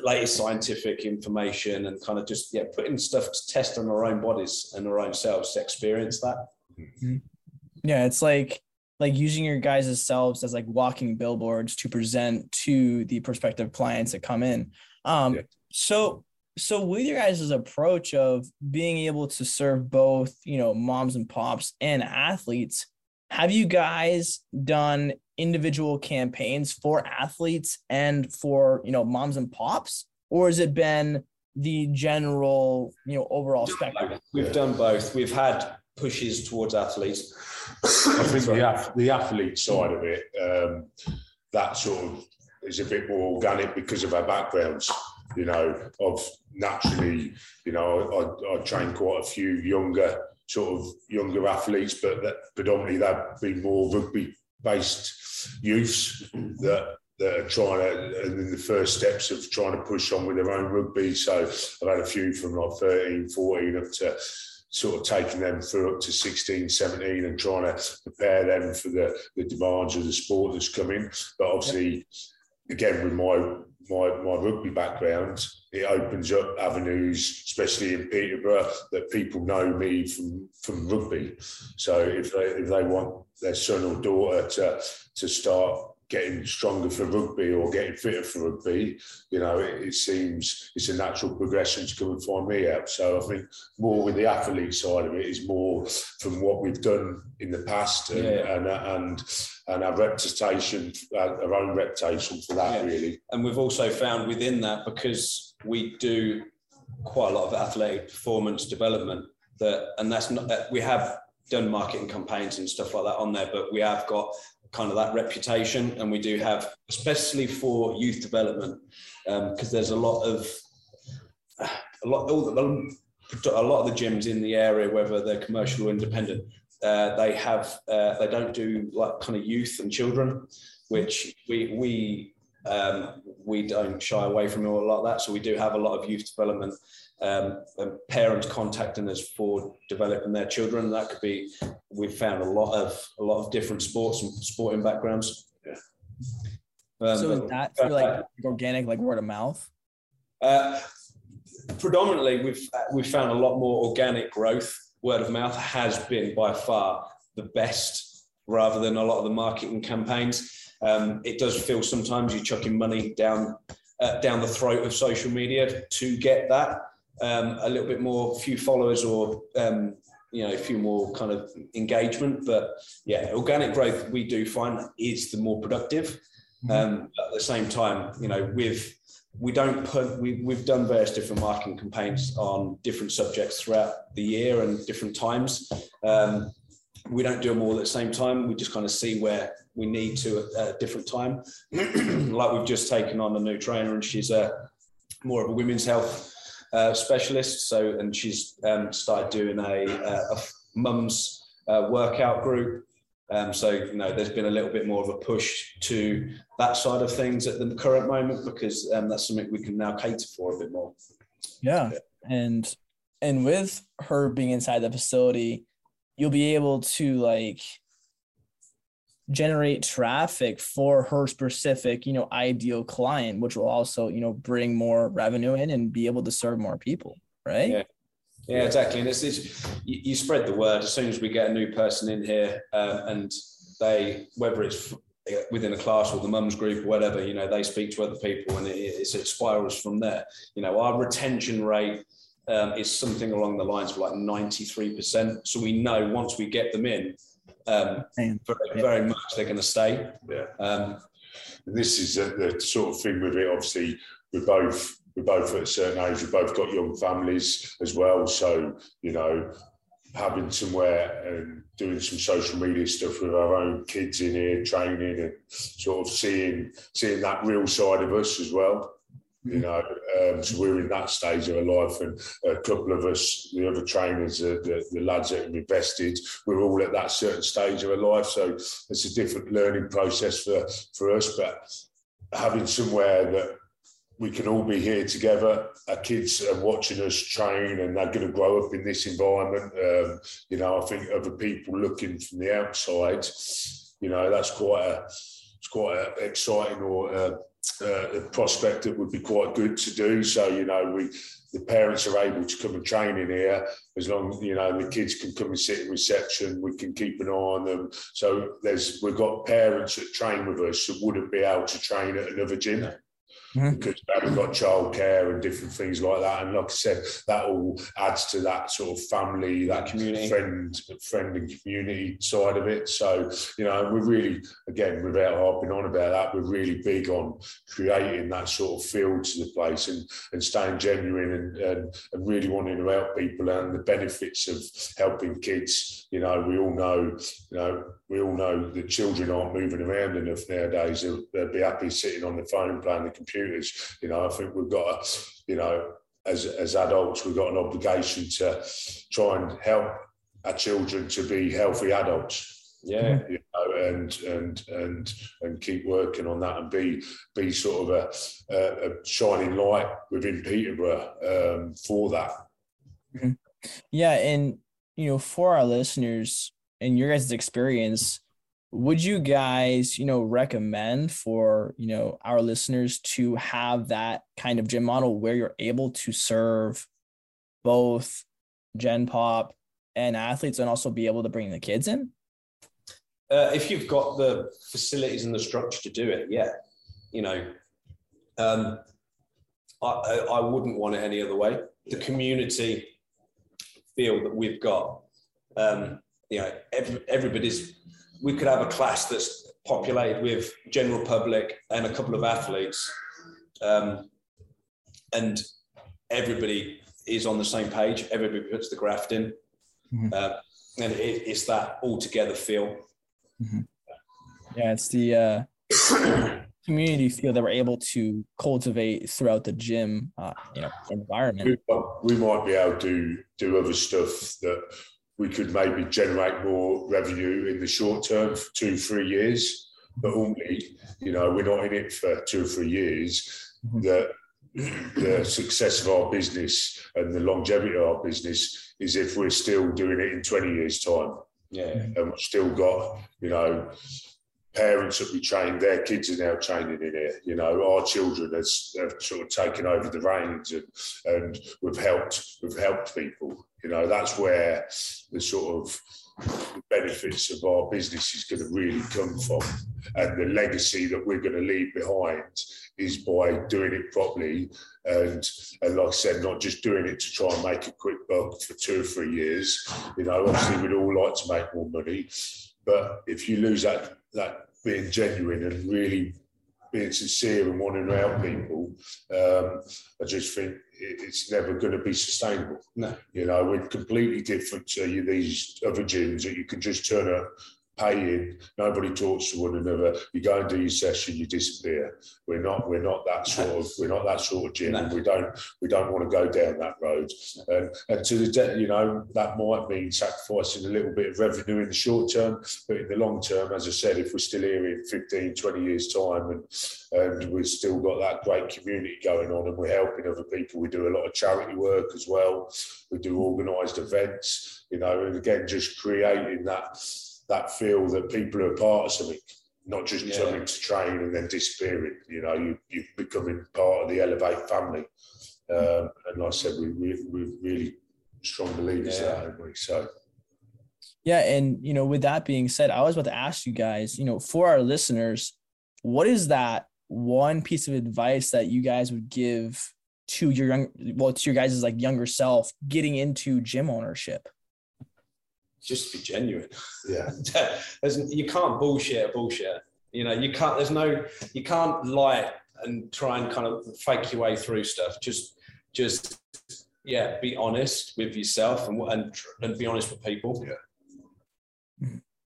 latest scientific information and kind of just yeah putting stuff to test on our own bodies and our own selves to experience that mm-hmm. yeah it's like like using your guys' selves as like walking billboards to present to the prospective clients that come in um yeah. so so with your guys' approach of being able to serve both you know moms and pops and athletes have you guys done individual campaigns for athletes and for you know moms and pops or has it been the general, you know, overall spectrum? We've done both. We've had pushes towards athletes. I think the, ath- the athlete side of it, um, that sort of is a bit more organic because of our backgrounds. You know, of naturally, you know, I, I train quite a few younger sort of younger athletes, but that predominantly they've been more rugby based youths that that are trying to and in the first steps of trying to push on with their own rugby. So I've had a few from like 13, 14 up to sort of taking them through up to 16, 17 and trying to prepare them for the, the demands of the sport that's coming. But obviously, again, with my my, my rugby background, it opens up avenues, especially in Peterborough, that people know me from, from rugby. So if they if they want their son or daughter to to start getting stronger for rugby or getting fitter for rugby, you know, it, it, seems it's a natural progression to come and find me out. So I think more with the athlete side of it is more from what we've done in the past and yeah. and, and, and our reputation, our own reputation for that yeah. really. And we've also found within that because we do quite a lot of athletic performance development that, and that's not that we have done marketing campaigns and stuff like that on there, but we have got kind of that reputation, and we do have, especially for youth development, because um, there's a lot of a lot a lot of the gyms in the area, whether they're commercial or independent, uh, they have uh, they don't do like kind of youth and children, which we we um, we don't shy away from all like that. So we do have a lot of youth development um, parents contacting us for developing their children. That could be we've found a lot of a lot of different sports and sporting backgrounds. Yeah. Um, so is that through like organic, like word of mouth? Uh, predominantly, we've we've found a lot more organic growth. Word of mouth has been by far the best, rather than a lot of the marketing campaigns. Um, it does feel sometimes you're chucking money down uh, down the throat of social media to get that um, a little bit more, few followers or um, you know a few more kind of engagement. But yeah, organic growth we do find is the more productive. Mm-hmm. Um, at the same time, you know, with we don't put we, we've done various different marketing campaigns on different subjects throughout the year and different times. Um, we don't do them all at the same time. We just kind of see where we need to at a different time. like we've just taken on a new trainer, and she's a more of a women's health uh, specialist. So, and she's um, started doing a, a, a mum's uh, workout group. Um, so, you know, there's been a little bit more of a push to that side of things at the current moment because um, that's something we can now cater for a bit more. Yeah. yeah. And and with her being inside the facility, you'll be able to like generate traffic for her specific you know ideal client which will also you know bring more revenue in and be able to serve more people right? Yeah. Yeah exactly. And it's, it's you, you spread the word. As soon as we get a new person in here um, and they whether it's within a class or the mums group or whatever you know they speak to other people and it, it spirals from there. You know our retention rate um, is something along the lines of like 93% so we know once we get them in um, very, very much they're going to stay. Yeah. Um, this is a, the sort of thing with it. Obviously, we're both we're both at a certain age. We've both got young families as well. So you know, having somewhere and doing some social media stuff with our own kids in here, training and sort of seeing seeing that real side of us as well. You know, um, so we're in that stage of our life, and a couple of us, the other trainers, uh, the, the lads that have invested, we're all at that certain stage of our life. So it's a different learning process for for us. But having somewhere that we can all be here together. Our kids are watching us train, and they're going to grow up in this environment. Um, you know, I think other people looking from the outside, you know, that's quite a it's quite exciting or. Uh, uh, a prospect that would be quite good to do. So you know, we the parents are able to come and train in here as long you know the kids can come and sit in reception. We can keep an eye on them. So there's we've got parents that train with us that wouldn't be able to train at another gym. Mm-hmm. because we've got childcare and different things like that. And like I said, that all adds to that sort of family, that community, friend, friend and community side of it. So you know, we're really, again, without harping on about that, we're really big on creating that sort of feel to the place and and staying genuine and and, and really wanting to help people and the benefits of helping kids. You know, we all know, you know, we all know that children aren't moving around enough nowadays. They'll, they'll be happy sitting on the phone playing the computers. You know, I think we've got to, you know, as as adults, we've got an obligation to try and help our children to be healthy adults. Yeah, you know, and and and and keep working on that and be be sort of a, a, a shining light within Peterborough um, for that. Mm-hmm. Yeah, and you know, for our listeners and your guys' experience, would you guys, you know, recommend for, you know, our listeners to have that kind of gym model where you're able to serve both Gen Pop and athletes and also be able to bring the kids in? Uh, if you've got the facilities and the structure to do it, yeah. You know, um, I, I wouldn't want it any other way. The community feel that we've got. Um, you know, every, everybody's. We could have a class that's populated with general public and a couple of athletes, um, and everybody is on the same page. Everybody puts the graft in, mm-hmm. uh, and it, it's that all together feel. Mm-hmm. Yeah, it's the uh, community feel that we're able to cultivate throughout the gym, uh, you know, environment. We, we might be able to do other stuff that we could maybe generate more revenue in the short term for two, three years. But only, you know, we're not in it for two or three years. Mm-hmm. The, the success of our business and the longevity of our business is if we're still doing it in 20 years' time. Yeah. And we've still got, you know, parents that we trained, their kids are now training in it. You know, our children has, have sort of taken over the reins and, and we've helped we've helped people. You know, that's where the sort of benefits of our business is going to really come from. And the legacy that we're going to leave behind is by doing it properly. And, and like I said, not just doing it to try and make a quick buck for two or three years. You know, obviously we'd all like to make more money. But if you lose that that being genuine and really being sincere and wanting to help people, um, I just think it's never going to be sustainable. No. You know, we're completely different to these other gyms that you can just turn up, paying. Nobody talks to one another. You go and do your session, you disappear. We're not. We're not that sort of. We're not that sort of gym. No. We don't. We don't want to go down that road. And and to the de- you know that might mean sacrificing a little bit of revenue in the short term, but in the long term, as I said, if we're still here in 15, 20 years time, and and we've still got that great community going on, and we're helping other people. We do a lot of charity work as well. We do organised events. You know, and again, just creating that that feel that people are part of something, not just yeah. coming to train and then disappearing. You know, you, you're becoming part of the Elevate family. Um, and like I said, we, we, we're really strong believers yeah. in that, aren't we? So. Yeah, and you know, with that being said, I was about to ask you guys, you know, for our listeners, what is that one piece of advice that you guys would give to your young, well, to your guys' like younger self getting into gym ownership? Just be genuine. Yeah. you can't bullshit a bullshit. You know, you can't, there's no, you can't lie and try and kind of fake your way through stuff. Just, just, yeah, be honest with yourself and, and, and be honest with people. Yeah.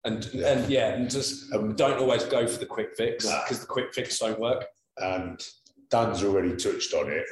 And, yeah. and yeah, and just um, don't always go for the quick fix because nah. the quick fix don't work. And Dan's already touched on it.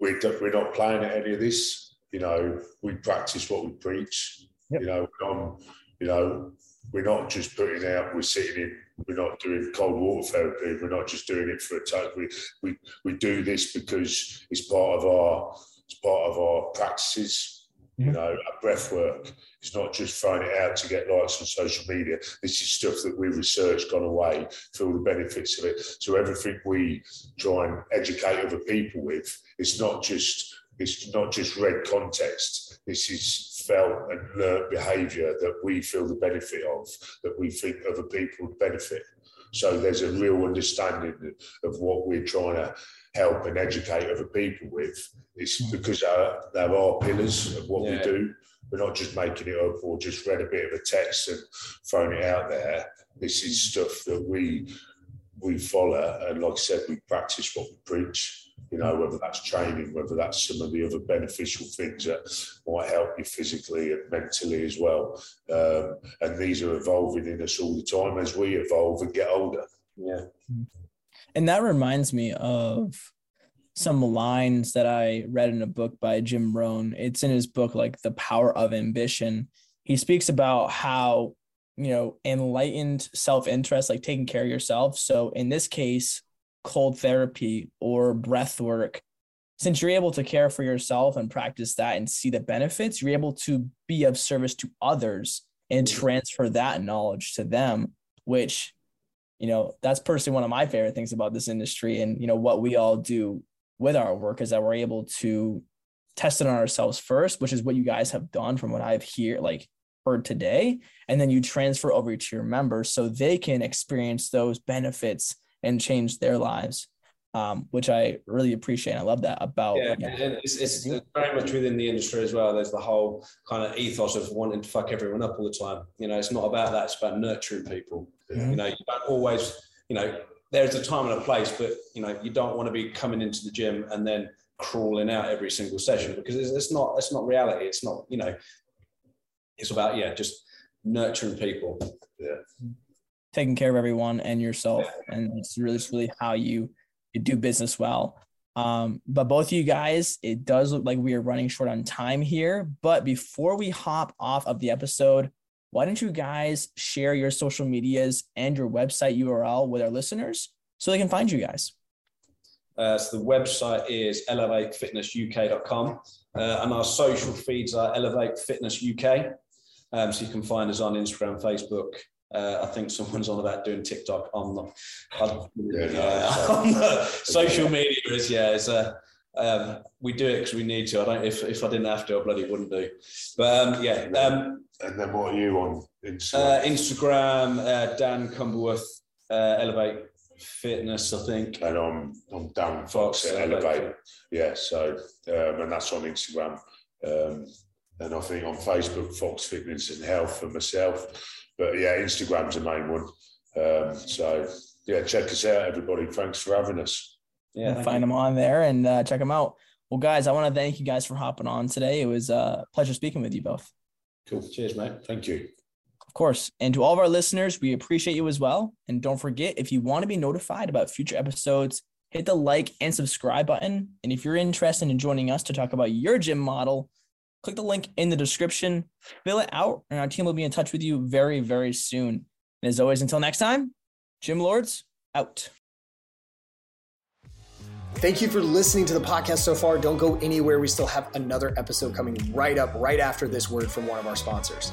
We're, we're not playing at any of this. You know, we practice what we preach Yep. You know, um, you know, we're not just putting out. We're sitting in. We're not doing cold water therapy. We're not just doing it for a time. We we we do this because it's part of our it's part of our practices. Mm-hmm. You know, our breath work. It's not just throwing it out to get likes on social media. This is stuff that we researched, gone away, feel the benefits of it. So everything we try and educate other people with, it's not just it's not just red context. This is felt and learned behaviour that we feel the benefit of, that we think other people would benefit. So there's a real understanding of what we're trying to help and educate other people with. It's Mm. because uh, there are pillars of what we do. We're not just making it up or just read a bit of a text and throwing it out there. This is stuff that we we follow, and like I said, we practice what we preach. You know, whether that's training, whether that's some of the other beneficial things that might help you physically and mentally as well. Um, and these are evolving in us all the time as we evolve and get older. Yeah. And that reminds me of some lines that I read in a book by Jim Rohn. It's in his book, like The Power of Ambition. He speaks about how, you know, enlightened self interest, like taking care of yourself. So in this case, cold therapy or breath work, since you're able to care for yourself and practice that and see the benefits, you're able to be of service to others and mm-hmm. transfer that knowledge to them, which you know that's personally one of my favorite things about this industry and you know what we all do with our work is that we're able to test it on ourselves first which is what you guys have done from what i've hear like heard today. And then you transfer over to your members so they can experience those benefits and change their lives um, which i really appreciate i love that about Yeah, you know, and it's, it's very much within the industry as well. There's the whole kind of ethos of wanting to fuck everyone up all the time. You know, it's not about that. It's about nurturing people. Mhm. You know, you don't always, you know, there's a time and a place, but you know, you don't want to be coming into the gym and then crawling out every single session because it's, it's not, it's not reality. It's not, you know, it's about yeah, just nurturing people. Taking care of everyone and yourself and it's really really how you you do business well um but both of you guys it does look like we are running short on time here but before we hop off of the episode why don't you guys share your social medias and your website url with our listeners so they can find you guys Uh, so the website is elevatefitnessuk.com uh, and our social feeds are Elevate Fitness UK. Um, so you can find us on Instagram, Facebook. Uh, I think someone's on about doing TikTok. I'm not. I'm, Yeah, I'm social media is yeah. It's a um, we do it because we need to. I don't. If, if I didn't have to, I bloody wouldn't do. But um, yeah, um, And then what are you on uh, Instagram? Instagram, uh, Dan Cumberworth, uh, Elevate Fitness. I think. and I'm I'm Darren Fox at Elevate. Yeah, so um, and that's on Instagram. Um, and I think on Facebook, Fox Fitness and Health for myself. But yeah, Instagram's the main one. Um, so yeah, check us out, everybody. Thanks for having us. Yeah, find you. them on there and uh, check them out well guys i want to thank you guys for hopping on today it was uh, a pleasure speaking with you both Cool. Cheers, mate. Thank you. Of course. And to all of our listeners, we appreciate you as well. And don't forget, if you want to be notified about future episodes, hit the like and subscribe button. And if you're interested in joining us to talk about your gym model, click the link in the description, fill it out, and our team will be in touch with you very, very soon. And as always, until next time, Gym Lords out. Thank you for listening to the podcast so far. Don't go anywhere. We still have another episode coming right up, right after this word from one of our sponsors.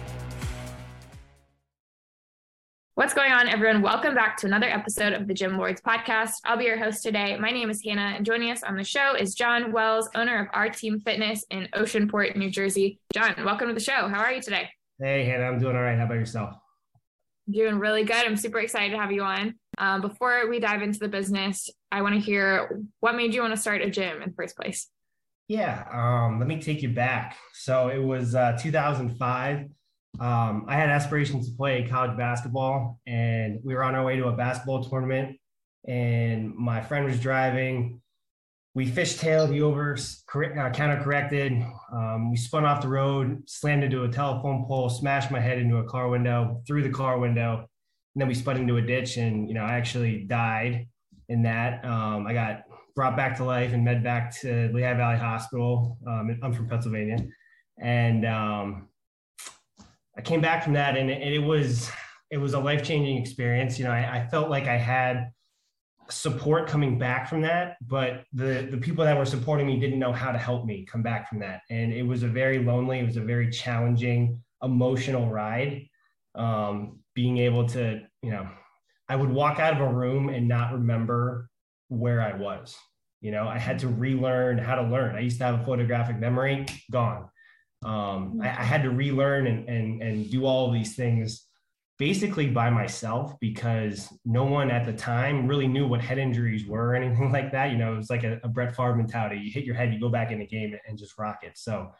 What's going on, everyone? Welcome back to another episode of the Gym Lords podcast. I'll be your host today. My name is Hannah, and joining us on the show is Jon Wells, owner of Our Team Fitness in Oceanport, New Jersey. Jon, welcome to the show. How are you today? Hey, Hannah, I'm doing all right. How about yourself? Doing really good. I'm super excited to have you on. Um, before we dive into the business, I want to hear what made you want to start a gym in the first place. Yeah, um, let me take you back. So it was uh, 2005. Um, I had aspirations to play college basketball, and we were on our way to a basketball tournament. And my friend was driving. we fishtailed, he over uh, counter corrected. Um, we spun off the road, slammed into a telephone pole, smashed my head into a car window, through the car window, and then we spun into a ditch. And you know, I actually died in that. Um, I got brought back to life and med back to Lehigh Valley Hospital. Um, I'm from Pennsylvania, and um, I came back from that, and it, it was it was a life changing experience. You know, I, I felt like I had support coming back from that, but the the people that were supporting me didn't know how to help me come back from that, and it was a very lonely, it was a very challenging, emotional ride. Um, being able to, you know, I would walk out of a room and not remember where I was. You know, I had to relearn how to learn. I used to have a photographic memory, gone. Um, I, I had to relearn and and and do all of these things basically by myself because no one at the time really knew what head injuries were or anything like that. You know, it was like a, a Brett Favre mentality. You hit your head, you go back in the game and just rock it. So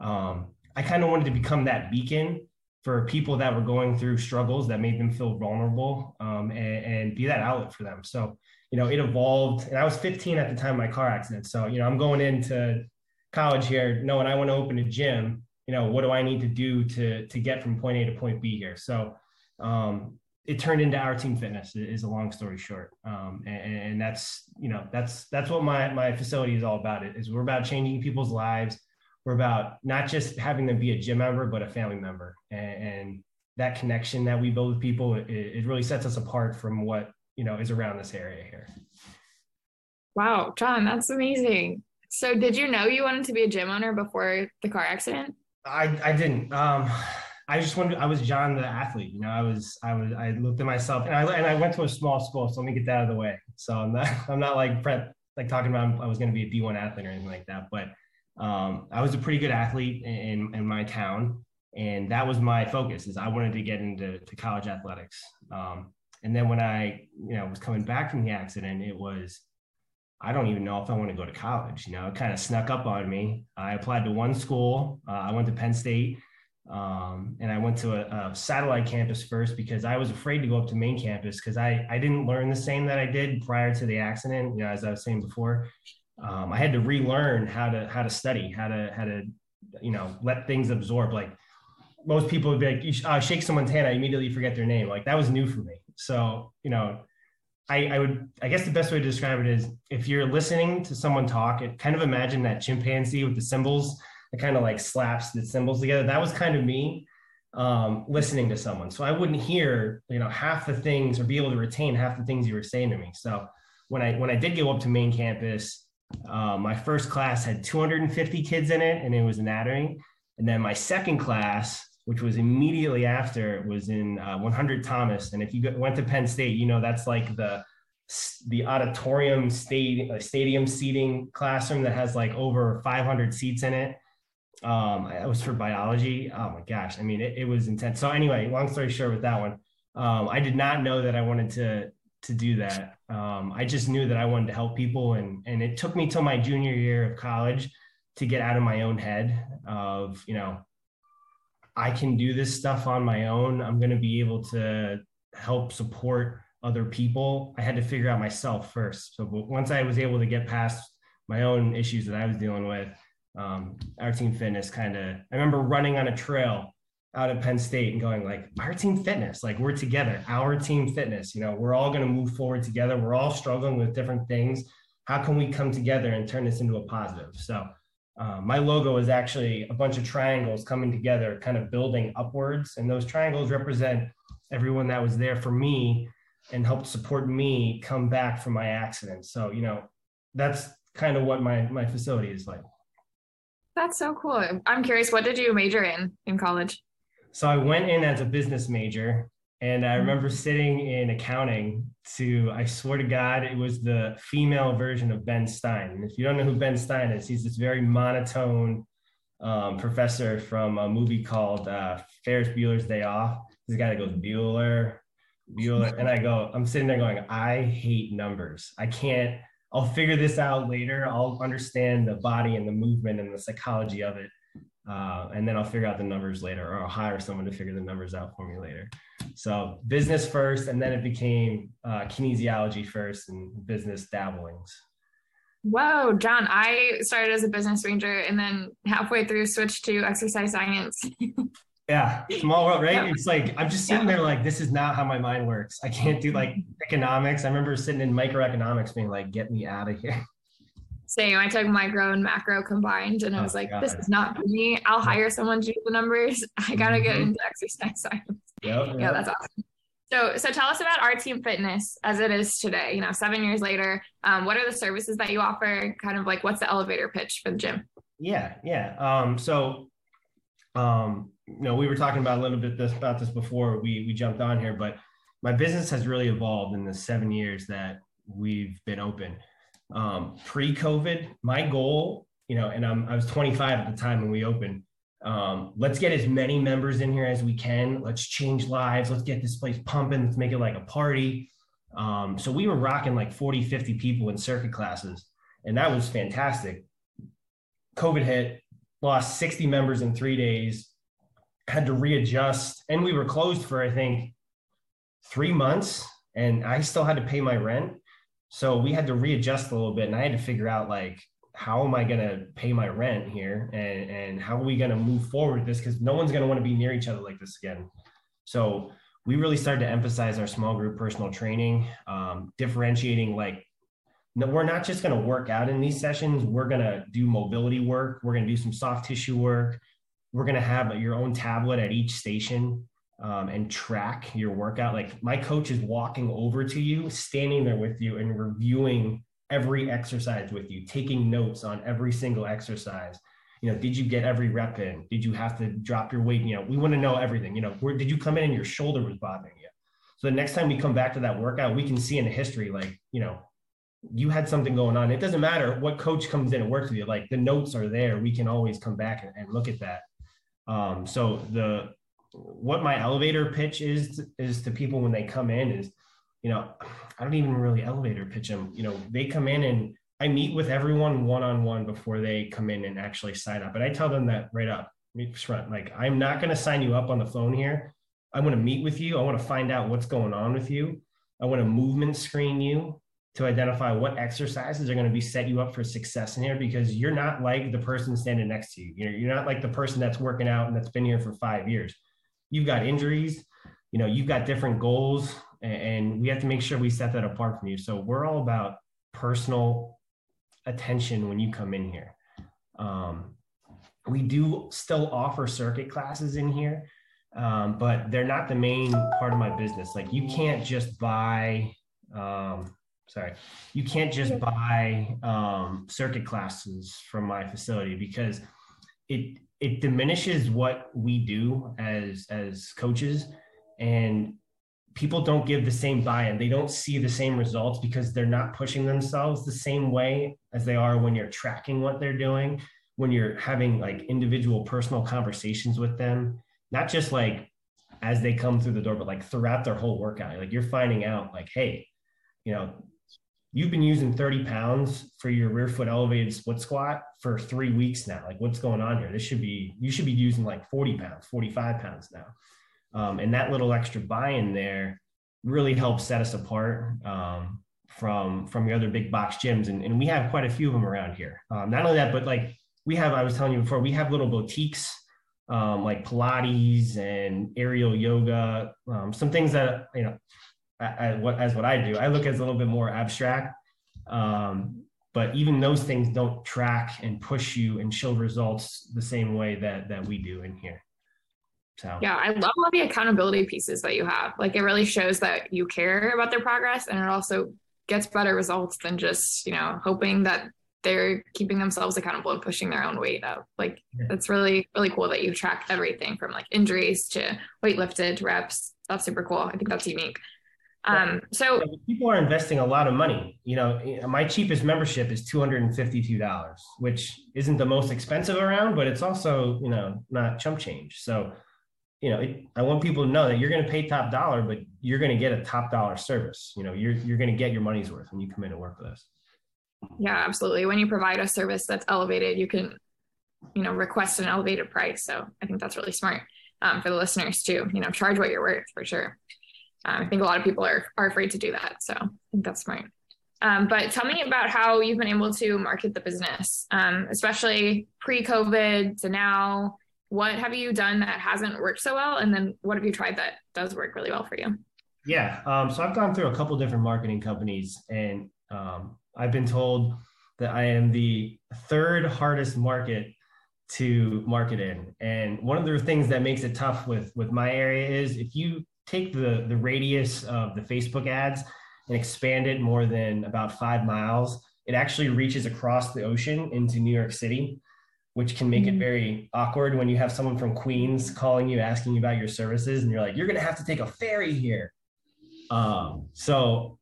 um, I kind of wanted to become that beacon for people that were going through struggles that made them feel vulnerable um, and, and, be that outlet for them. So, you know, it evolved. And I was 15 at the time of my car accident. So, you know, I'm going into college here knowing I want to open a gym. You know, what do I need to do to to get from point A to point B here? So um, it turned into our team fitness is a long story short um, and, and, that's you know that's that's what my my facility is all about it is we're about changing people's lives we're about not just having them be a gym member but a family member and, and that connection that we build with people it, it, really sets us apart from what you know is around this area here wow jon that's amazing so did you know you wanted to be a gym owner before the car accident i i didn't um I just wanted. I was Jon the athlete. You know, I was. I was. I looked at myself, and I and I went to a small school. So let me get that out of the way. So I'm not. I'm not like Brett, like talking about I was going to be a D1 athlete or anything like that. But um, I was a pretty good athlete in in my town, and that was my focus. Is I wanted to get into to college athletics. Um, and then when I, you know, was coming back from the accident, it was. I don't even know if I want to go to college. You know, it kind of snuck up on me. I applied to one school. Uh, I went to Penn State um, and I went to a, a, satellite campus first because I was afraid to go up to main campus because I, I didn't learn the same that I did prior to the accident. You know, as I was saying before, um, I had to relearn how to how to study, how to how to you know let things absorb. Like most people would be like, uh, shake someone's hand, I immediately forget their name. Like that was new for me. So you know, I, I would I guess the best way to describe it is if you're listening to someone talk, it kind of imagine that chimpanzee with the cymbals that kind of like slaps the cymbals together. That was kind of me um, listening to someone. So I wouldn't hear, you know, half the things or be able to retain half the things you were saying to me. So when I when I did go up to main campus, uh, my first class had 250 kids in it, and it was anatomy. And then my second class, which was immediately after, was in uh, 100 Thomas. And if you went to Penn State, you know that's like the the auditorium stadium, uh, stadium seating classroom that has like over 500 seats in it. Um it was for biology. Oh my gosh. I mean it, it was intense. So anyway long story short with that one um i did not know that i wanted to to do that. Um i just knew that i wanted to help people. And and it took me till my junior year of college to get out of my own head of you know i can do this stuff on my own. I'm going to be able to help support other people. I had to figure out myself first. So once i was able to get past my own issues that i was dealing with um, our team fitness kind of i remember running on a trail out of penn state and going like our team fitness like we're together. Our team fitness you know we're all going to move forward together. We're all struggling with different things. How can we come together and turn this into a positive? So uh, my logo is actually a bunch of triangles coming together kind of building upwards and those triangles represent everyone that was there for me and helped support me come back from my accident so you know that's kind of what my my facility is like that's so cool. I'm curious, what did you major in in college? So I went in as a business major, and I remember sitting in accounting to, I swear to God, it was the female version of Ben Stein. And if you don't know who Ben Stein is, he's this very monotone um, professor from a movie called uh, Ferris Bueller's Day Off. This guy that goes Bueller, Bueller. And I go, I'm sitting there going, I hate numbers. I can't, I'll figure this out later. I'll understand the body and the movement and the psychology of it. Uh, and then I'll figure out the numbers later, or I'll hire someone to figure the numbers out for me later. So business first, and then it became uh, kinesiology first and business dabblings. Whoa, Jon, I started as a business ranger and then halfway through switched to exercise science. Yeah, small world, right? Yeah. It's like I'm just sitting there like this is not how my mind works. I can't do like economics. I remember sitting in microeconomics being like, get me out of here. Same. I took micro and macro combined and I Oh, was like, God. this is not for me. I'll hire someone to do the numbers. I gotta get Mhm. into exercise science. Yep, Yeah, that's awesome. So, so tell us about our team fitness as it is today. You know, seven years later, um, what are the services that you offer? Kind of like, what's the elevator pitch for the gym? Yeah, yeah. Um, so, um, you know, we were talking about a little bit this about this before we we jumped on here, but my business has really evolved in the seven years that we've been open. Um, pre-COVID, my goal, you know, and I'm I was 25 at the time when we opened. Um, let's get as many members in here as we can. Let's change lives. Let's get this place pumping. Let's make it like a party. Um, so we were rocking like 40, 50 people in circuit classes, and that was fantastic. COVID hit, lost 60 members in three days, had to readjust, and we were closed for, I think, three months, and I still had to pay my rent. So we had to readjust a little bit, and I had to figure out like, how am I going to pay my rent here, and and how are we going to move forward with this? Because no one's going to want to be near each other like this again. So we really started to emphasize our small group personal training, um, differentiating like no, we're not just going to work out in these sessions. We're going to do mobility work. We're going to do some soft tissue work. We're going to have your own tablet at each station um, and track your workout. Like my coach is walking over to you, standing there with you, and reviewing every exercise with you, taking notes on every single exercise. You know, did you get every rep in? Did you have to drop your weight? You know, we want to know everything. You know, where did you come in and your shoulder was bothering you? So the next time we come back to that workout, we can see in the history, like, you know, you had something going on. It doesn't matter what coach comes in and works with you. Like the notes are there. We can always come back and, and look at that. Um, so the what my elevator pitch is is to people when they come in is, you know, I don't even really elevator pitch them. You know, they come in and I meet with everyone one on one before they come in and actually sign up. And I tell them that right up front. Like I'm not going to sign you up on the phone here. I want to meet with you. I want to find out what's going on with you. I want to movement screen you to identify what exercises are going to be set you up for success in here because you're not like the person standing next to you. You're, you're not like the person that's working out and that's been here for five years. You've got injuries, you know, you've got different goals, and, we have to make sure we set that apart from you. So we're all about personal attention when you come in here. Um, we do still offer circuit classes in here, um, but they're not the main part of my business. Like you can't just buy, um, sorry, you can't just buy um, circuit classes from my facility because it it diminishes what we do as as coaches, and people don't give the same buy-in. They don't see the same results because they're not pushing themselves the same way as they are when you're tracking what they're doing, when you're having like individual personal conversations with them, not just like as they come through the door, but like throughout their whole workout. Like you're finding out like, hey, you know, you've been using 30 pounds for your rear foot elevated split squat for three weeks now. Like what's going on here? This should be, you should be using like 40 pounds, 45 pounds now. Um, and that little extra buy-in there really helps set us apart um, from from your other big box gyms, and, and we have quite a few of them around here. Um, not only that, but like we have, I was telling you before, we have little boutiques um, like Pilates and aerial yoga, um, some things that you know, I, what as what I do, I look as a little bit more abstract. Um, but even those things don't track and push you and show results the same way that that we do in here. So Yeah, I love all the accountability pieces that you have. Like it really shows that you care about their progress and it also gets better results than just, you know, hoping that they're keeping themselves accountable and pushing their own weight up. Like Yeah. it's really, really cool that you track everything from like injuries to weight lifted reps. That's super cool. I think that's unique. Um, so people are investing a lot of money. You know, my cheapest membership is two hundred and fifty-two dollars, which isn't the most expensive around, but it's also you know not chump change. So, you know, it, I want people to know that you're going to pay top dollar, but you're going to get a top dollar service. You know, you're you're going to get your money's worth when you come in and work with us. yeah, absolutely. When you provide a service that's elevated, you can, you know, request an elevated price. So I think that's really smart um, for the listeners too. You know, charge what you're worth for sure. Um, I think a lot of people are are afraid to do that. So I think that's smart. Um, but tell me about how you've been able to market the business, um, especially pre-COVID to now. What have you done that hasn't worked so well, and then what have you tried that does work really well for you? Yeah, um, so I've gone through a couple different marketing companies, and um, I've been told that I am the third hardest market to market in. And one of the things that makes it tough with with my area is if you take the the radius of the Facebook ads and expand it more than about five miles, it actually reaches across the ocean into New York City, which can make it Mm-hmm. very awkward when you have someone from Queens calling you asking you about your services, and you're like, you're gonna have to take a ferry here. Um, so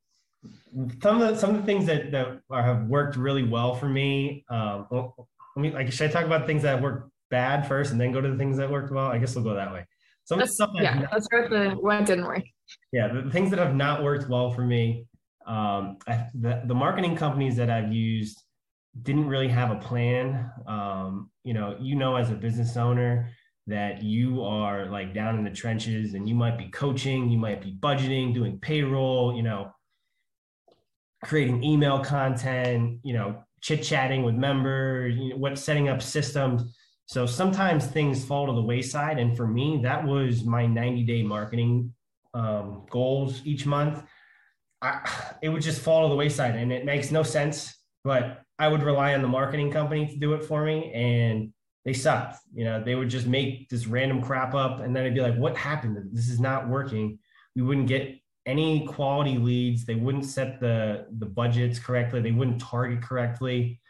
some of the some of the things that that are, have worked really well for me. Um, well, I mean, like, should I talk about things that worked bad first, and then go to the things that worked well? I guess we'll go that way. Some Let's, stuff yeah, let's start the what didn't work. yeah the things that have not worked well for me um, I, the, the marketing companies that i've used didn't really have a plan. Um, you know you know as a business owner that you are like down in the trenches and you might be coaching you might be budgeting doing payroll you know creating email content you know chit chatting with members you know, what setting up systems so sometimes things fall to the wayside and for me that was my 90 day marketing um, goals each month, I, it would just fall to the wayside and it makes no sense. But I would rely on the marketing company to do it for me, and they sucked. You know, they would just make this random crap up, and then I'd be like, "What happened? This is not working." We wouldn't get any quality leads. They wouldn't set the the budgets correctly. They wouldn't target correctly.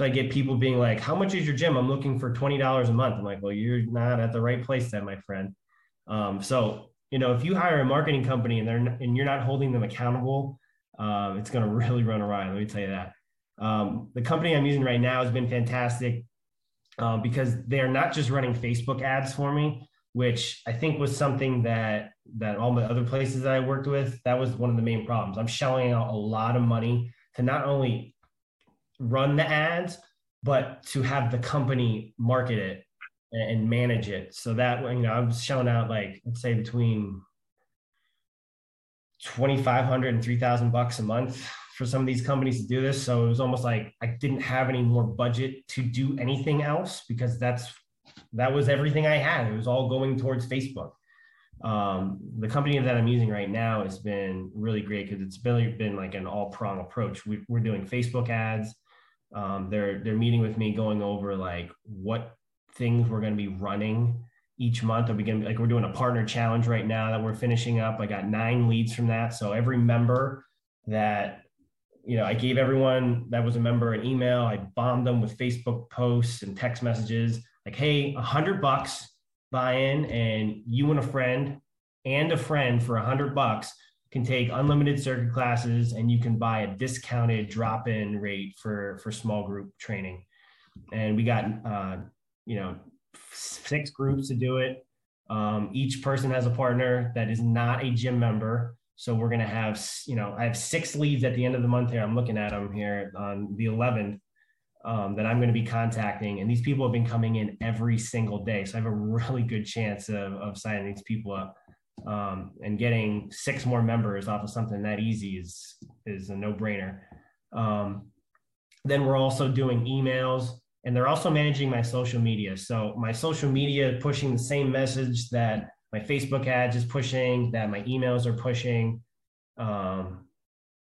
So I get people being like, "How much is your gym?" I'm looking for twenty dollars a month. I'm like, "Well, you're not at the right place, then, my friend." Um, so you know, if you hire a marketing company and they're and you're not holding them accountable, um, it's going to really run awry. Let me tell you that. Um, the company I'm using right now has been fantastic um, because they are not just running Facebook ads for me, which I think was something that that all the other places that I worked with that was one of the main problems. I'm shelling out a lot of money to not only run the ads, but to have the company market it and manage it. So that you know, I was shelling out like let's say between 2,500 and 3,000 bucks a month for some of these companies to do this. So it was almost like I didn't have any more budget to do anything else because that's that was everything I had. It was all going towards Facebook. Um, the company that I'm using right now has been really great because it's really been like an all prong approach. We, we're doing Facebook ads. Um, they're they're meeting with me, going over like what things we're going to be running each month. Are we going like we're doing a partner challenge right now that we're finishing up. I got nine leads from that. So every member that you know, I gave everyone that was a member an email. I bombed them with Facebook posts and text messages like, "Hey, a hundred bucks buy in, and you and a friend and a friend for a hundred bucks can take unlimited circuit classes, and you can buy a discounted drop-in rate for for small group training." And we got, uh, you know, six groups to do it. Um, each person has a partner that is not a gym member. So we're going to have, you know, I have six leads at the end of the month here. I'm looking at them here on the 11th um, that I'm going to be contacting. And these people have been coming in every single day. So I have a really good chance of, of signing these people up. Um, and getting six more members off of something that easy is, is a no brainer. Um, then we're also doing emails and they're also managing my social media. So my social media pushing the same message that my Facebook ads is pushing, that my emails are pushing. Um,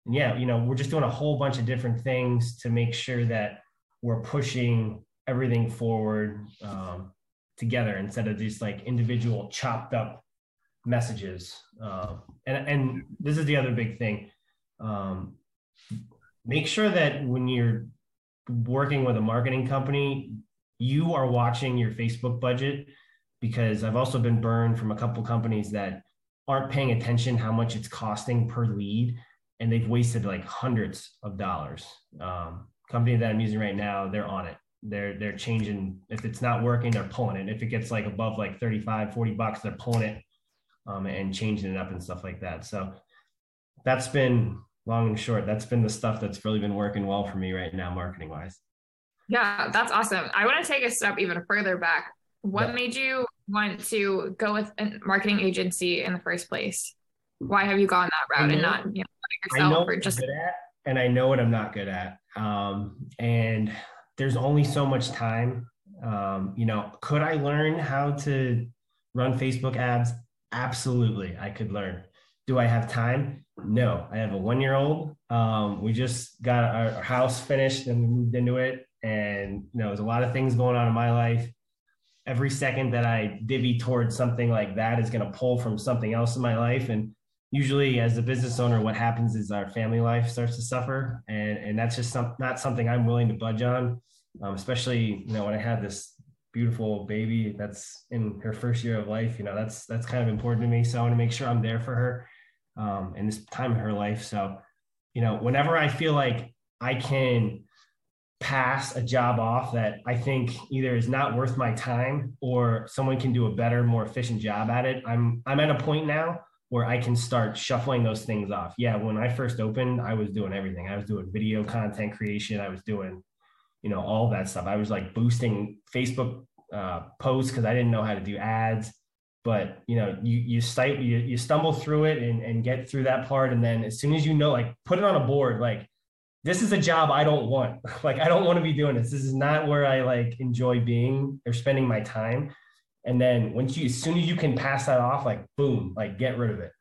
yeah, you know, we're just doing a whole bunch of different things to make sure that we're pushing everything forward um, together instead of just like individual chopped up messages. Um, and and this is the other big thing. Um, make sure that when you're working with a marketing company, you are watching your Facebook budget because I've also been burned from a couple companies that aren't paying attention how much it's costing per lead and they've wasted like hundreds of dollars. Um, company that I'm using right now, they're on it. They're they're changing. If it's not working, they're pulling it. If it gets like above like 35, 40 bucks, they're pulling it um, and changing it up and stuff like that. So that's been long and short. That's been the stuff that's really been working well for me right now, marketing wise. Yeah, that's awesome. I want to take a step even further back. What Yeah. made you want to go with a marketing agency in the first place? Why have you gone that route and not you know I know yourself or just at, and I know what I'm not good at. Um, and there's only so much time. Um, you know, could I learn how to run Facebook ads? Absolutely, I could learn. Do I have time? No, I have a one year old. Um, we just got our, our house finished and we moved into it. And, you know, there's a lot of things going on in my life. Every second that I divvy towards something like that is going to pull from something else in my life. And usually, as a business owner, what happens is our family life starts to suffer. And, and that's just some, not something I'm willing to budge on, um, especially, you know, when I had this beautiful baby that's in her first year of life you know that's that's kind of important to me. So i want to make sure i'm there for her um, in this time of her life. So you know whenever i feel like i can pass a job off that i think either is not worth my time or someone can do a better more efficient job at it i'm i'm at a point now where i can start shuffling those things off. Yeah when i first opened i was doing everything. I was doing video content creation. I was doing you know all that stuff. I was like boosting facebook uh, posts because i didn't know how to do ads. But you know you you, st- you you stumble through it and, and get through that part. And then as soon as you know like put it on a board like this is a job i don't want. Like i don't want to be doing this. This is not where i like enjoy being or spending my time. And then once you as soon as you can pass that off like boom like get rid of it.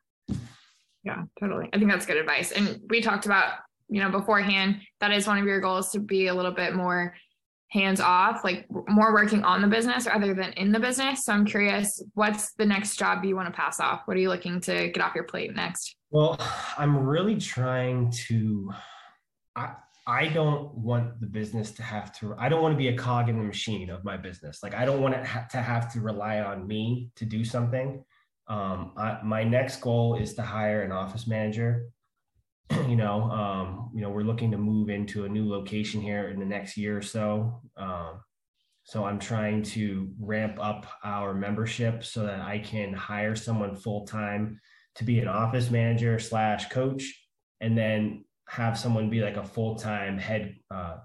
Yeah totally. I think that's good advice. And we talked about you know beforehand that is one of your goals to be a little bit more hands off, like more working on the business rather than in the business. So I'm curious, what's the next job you want to pass off? What are you looking to get off your plate next? Well, I'm really trying to. I, I don't want the business to have to, I don't want to be a cog in the machine of my business. Like, I don't want it ha- to have to rely on me to do something. Um, I, my next goal is to hire an office manager you know, um, you know, we're looking to move into a new location here in the next year or so. Um, so I'm trying to ramp up our membership so that I can hire someone full time to be an office manager slash coach, and then have someone be like a full time head uh,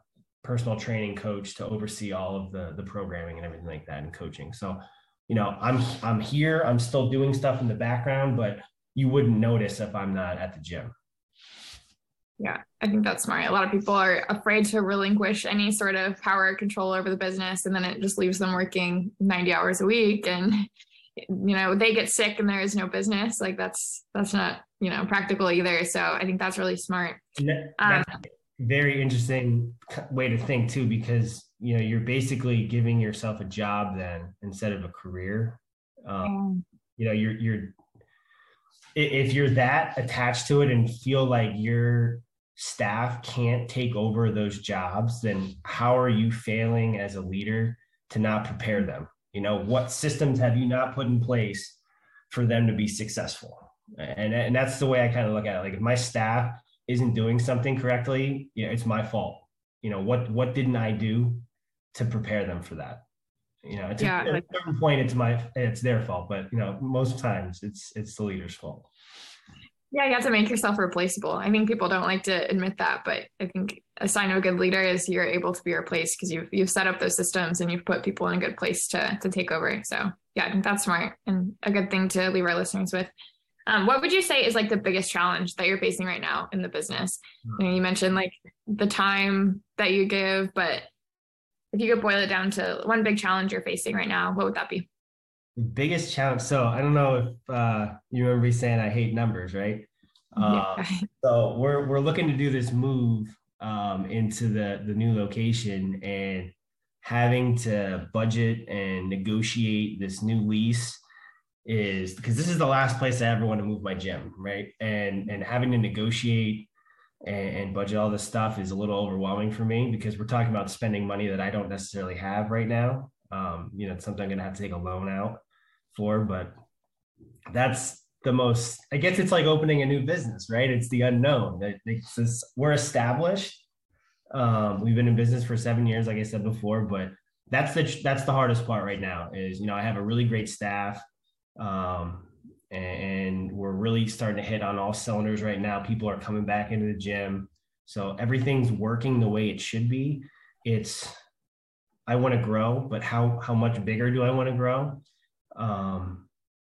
personal training coach to oversee all of the the programming and everything like that and coaching. So, you know, I'm I'm here. I'm still doing stuff in the background, but you wouldn't notice if I'm not at the gym. Yeah, I think that's smart. A lot of people are afraid to relinquish any sort of power control over the business, and then it just leaves them working 90 hours a week. And, you know, they get sick and there is no business. Like that's, that's not, you know, practical either. So I think that's really smart. That, um, very interesting way to think too, because, you know, you're basically giving yourself a job then instead of a career. Um, you know, you're, you're, if you're that attached to it and feel like your staff can't take over those jobs, then how are you failing as a leader to not prepare them? You know, what systems have you not put in place for them to be successful? And, and that's the way I kind of look at it. Like if my staff isn't doing something correctly, you know, it's my fault. You know, what what didn't I do to prepare them for that? You know, yeah, a, like, at a certain point, it's my it's their fault, but you know, most times it's it's the leader's fault. Yeah, you have to make yourself replaceable. I think people don't like to admit that, but I think a sign of a good leader is you're able to be replaced because you've you've set up those systems and you've put people in a good place to to take over. So yeah, I think that's smart and a good thing to leave our listeners with. Um, what would you say is like the biggest challenge that you're facing right now in the business? You, know, you mentioned like the time that you give, but if you could boil it down to one big challenge you're facing right now, what would that be? The biggest challenge. So I don't know if uh, you remember me saying I hate numbers, right? Yeah. so we're we're looking to do this move um, into the the new location and having to budget and negotiate this new lease is because this is the last place I ever want to move my gym, right? And and having to negotiate and, and, budget all this stuff is a little overwhelming for me because we're talking about spending money that I don't necessarily have right now. Um, you know, it's something I'm gonna have to take a loan out for, but that's the most. I guess it's like opening a new business, right? It's the unknown. It's this, we're established. Um, we've been in business for seven years, like I said before, but that's the that's the hardest part right now. Is you know I have a really great staff. Um, and we're really starting to hit on all cylinders right now. People are coming back into the gym. So everything's working the way it should be. It's I want to grow, but how how much bigger do I want to grow? Um,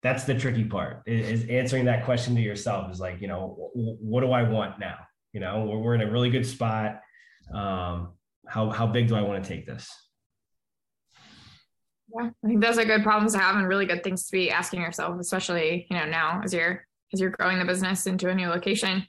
that's the tricky part. Is, answering that question to yourself is like, you know, what do I want now? You know, we're, we're in a really good spot. Um, how how big do I want to take this? Yeah, I think those are good problems to have and really good things to be asking yourself, especially you know now as you're as you're growing the business into a new location.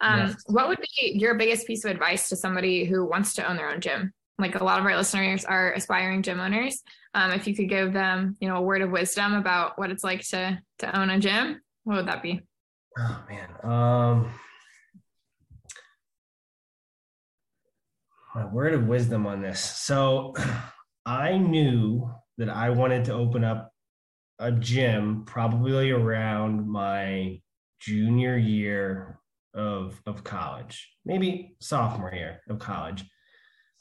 Um, yes. What would be your biggest piece of advice to somebody who wants to own their own gym? Like a lot of our listeners are aspiring gym owners. Um, if you could give them, you know, a word of wisdom about what it's like to to own a gym, what would that be? Oh man, um, my word of wisdom on this. So, I knew that I wanted to open up a gym probably around my junior year of of college, maybe sophomore year of college.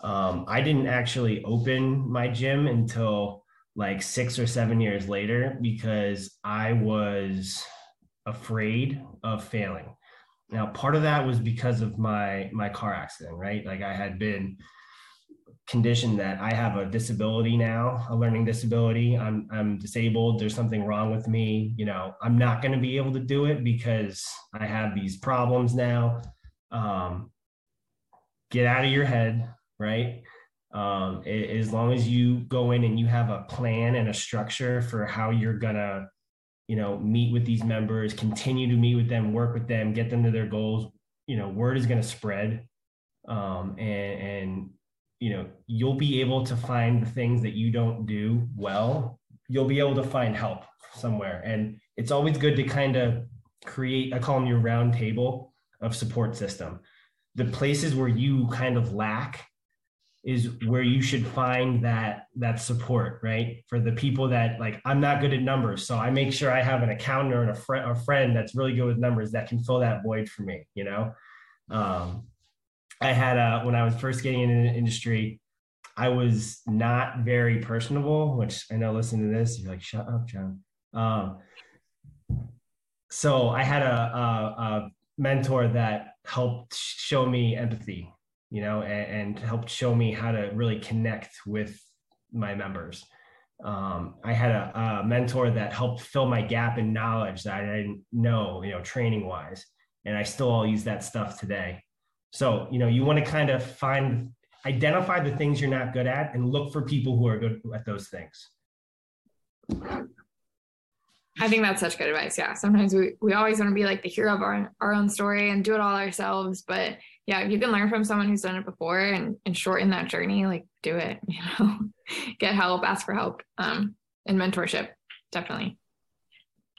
Um, I didn't actually open my gym until like six or seven years later because I was afraid of failing. Now, part of that was because of my my car accident, right? Like I had been condition that I have a disability now, a learning disability. I'm I'm disabled. There's something wrong with me. You know, I'm not going to be able to do it because I have these problems now. Um, get out of your head, right? Um, it, as long as you go in and you have a plan and a structure for how you're gonna, you know, meet with these members, continue to meet with them, work with them, get them to their goals. You know, word is gonna spread, um, and and you know you'll be able to find the things that you don't do well. You'll be able to find help somewhere. And it's always good to kind of create i call them your round table of support system. The places where you kind of lack is where you should find that that support right? For the people that like i'm not good at numbers so i make sure i have an accountant or a, fr- a friend that's really good with numbers that can fill that void for me you know? Um, I had a when I was first getting into the industry, I was not very personable, which I know listen to this, you're like, shut up, Jon. Um, so I had a, a, a, mentor that helped show me empathy, you know, and, and, helped show me how to really connect with my members. Um, I had a, a mentor that helped fill my gap in knowledge that I didn't know, you know, training wise. And I still all use that stuff today. So, you know, you want to kind of find, identify the things you're not good at and look for people who are good at those things. I think that's such good advice. Yeah. Sometimes we, we always want to be like the hero of our, our own story and do it all ourselves. But yeah, if you can learn from someone who's done it before and, and shorten that journey, like do it, you know, get help, ask for help, um, and mentorship. Definitely.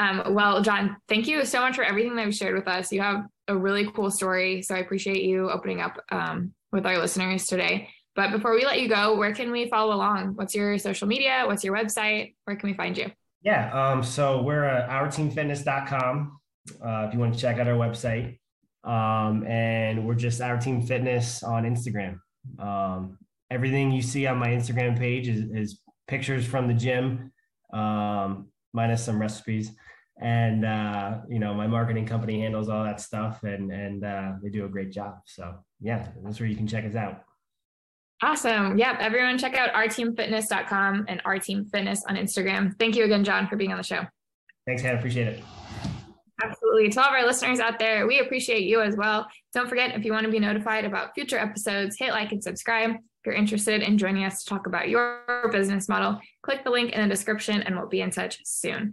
Um, well, Jon, thank you so much for everything that you shared with us. You have a really cool story. So I appreciate you opening up um, with our listeners today. But before we let you go, where can we follow along? What's your social media? What's your website? Where can we find you? Yeah, um, so we're at ourteamfitness.com uh, if you want to check out our website. Um, and we're just Our Team Fitness on Instagram. Um, everything you see on my Instagram page is, is pictures from the gym, um, minus some recipes and uh, you know my marketing company handles all that stuff and and uh, they do a great job. So yeah that's where you can check us out. Awesome. Yep. Everyone check out ourteamfitness.com and our team fitness on instagram. Thank you again jon for being on the show. Thanks hannah. Appreciate it. Absolutely. To all of our listeners out there we appreciate you as well. Don't forget if you want to be notified about future episodes hit like and subscribe. If you're interested in joining us to talk about your business model click the link in the description and we'll be in touch soon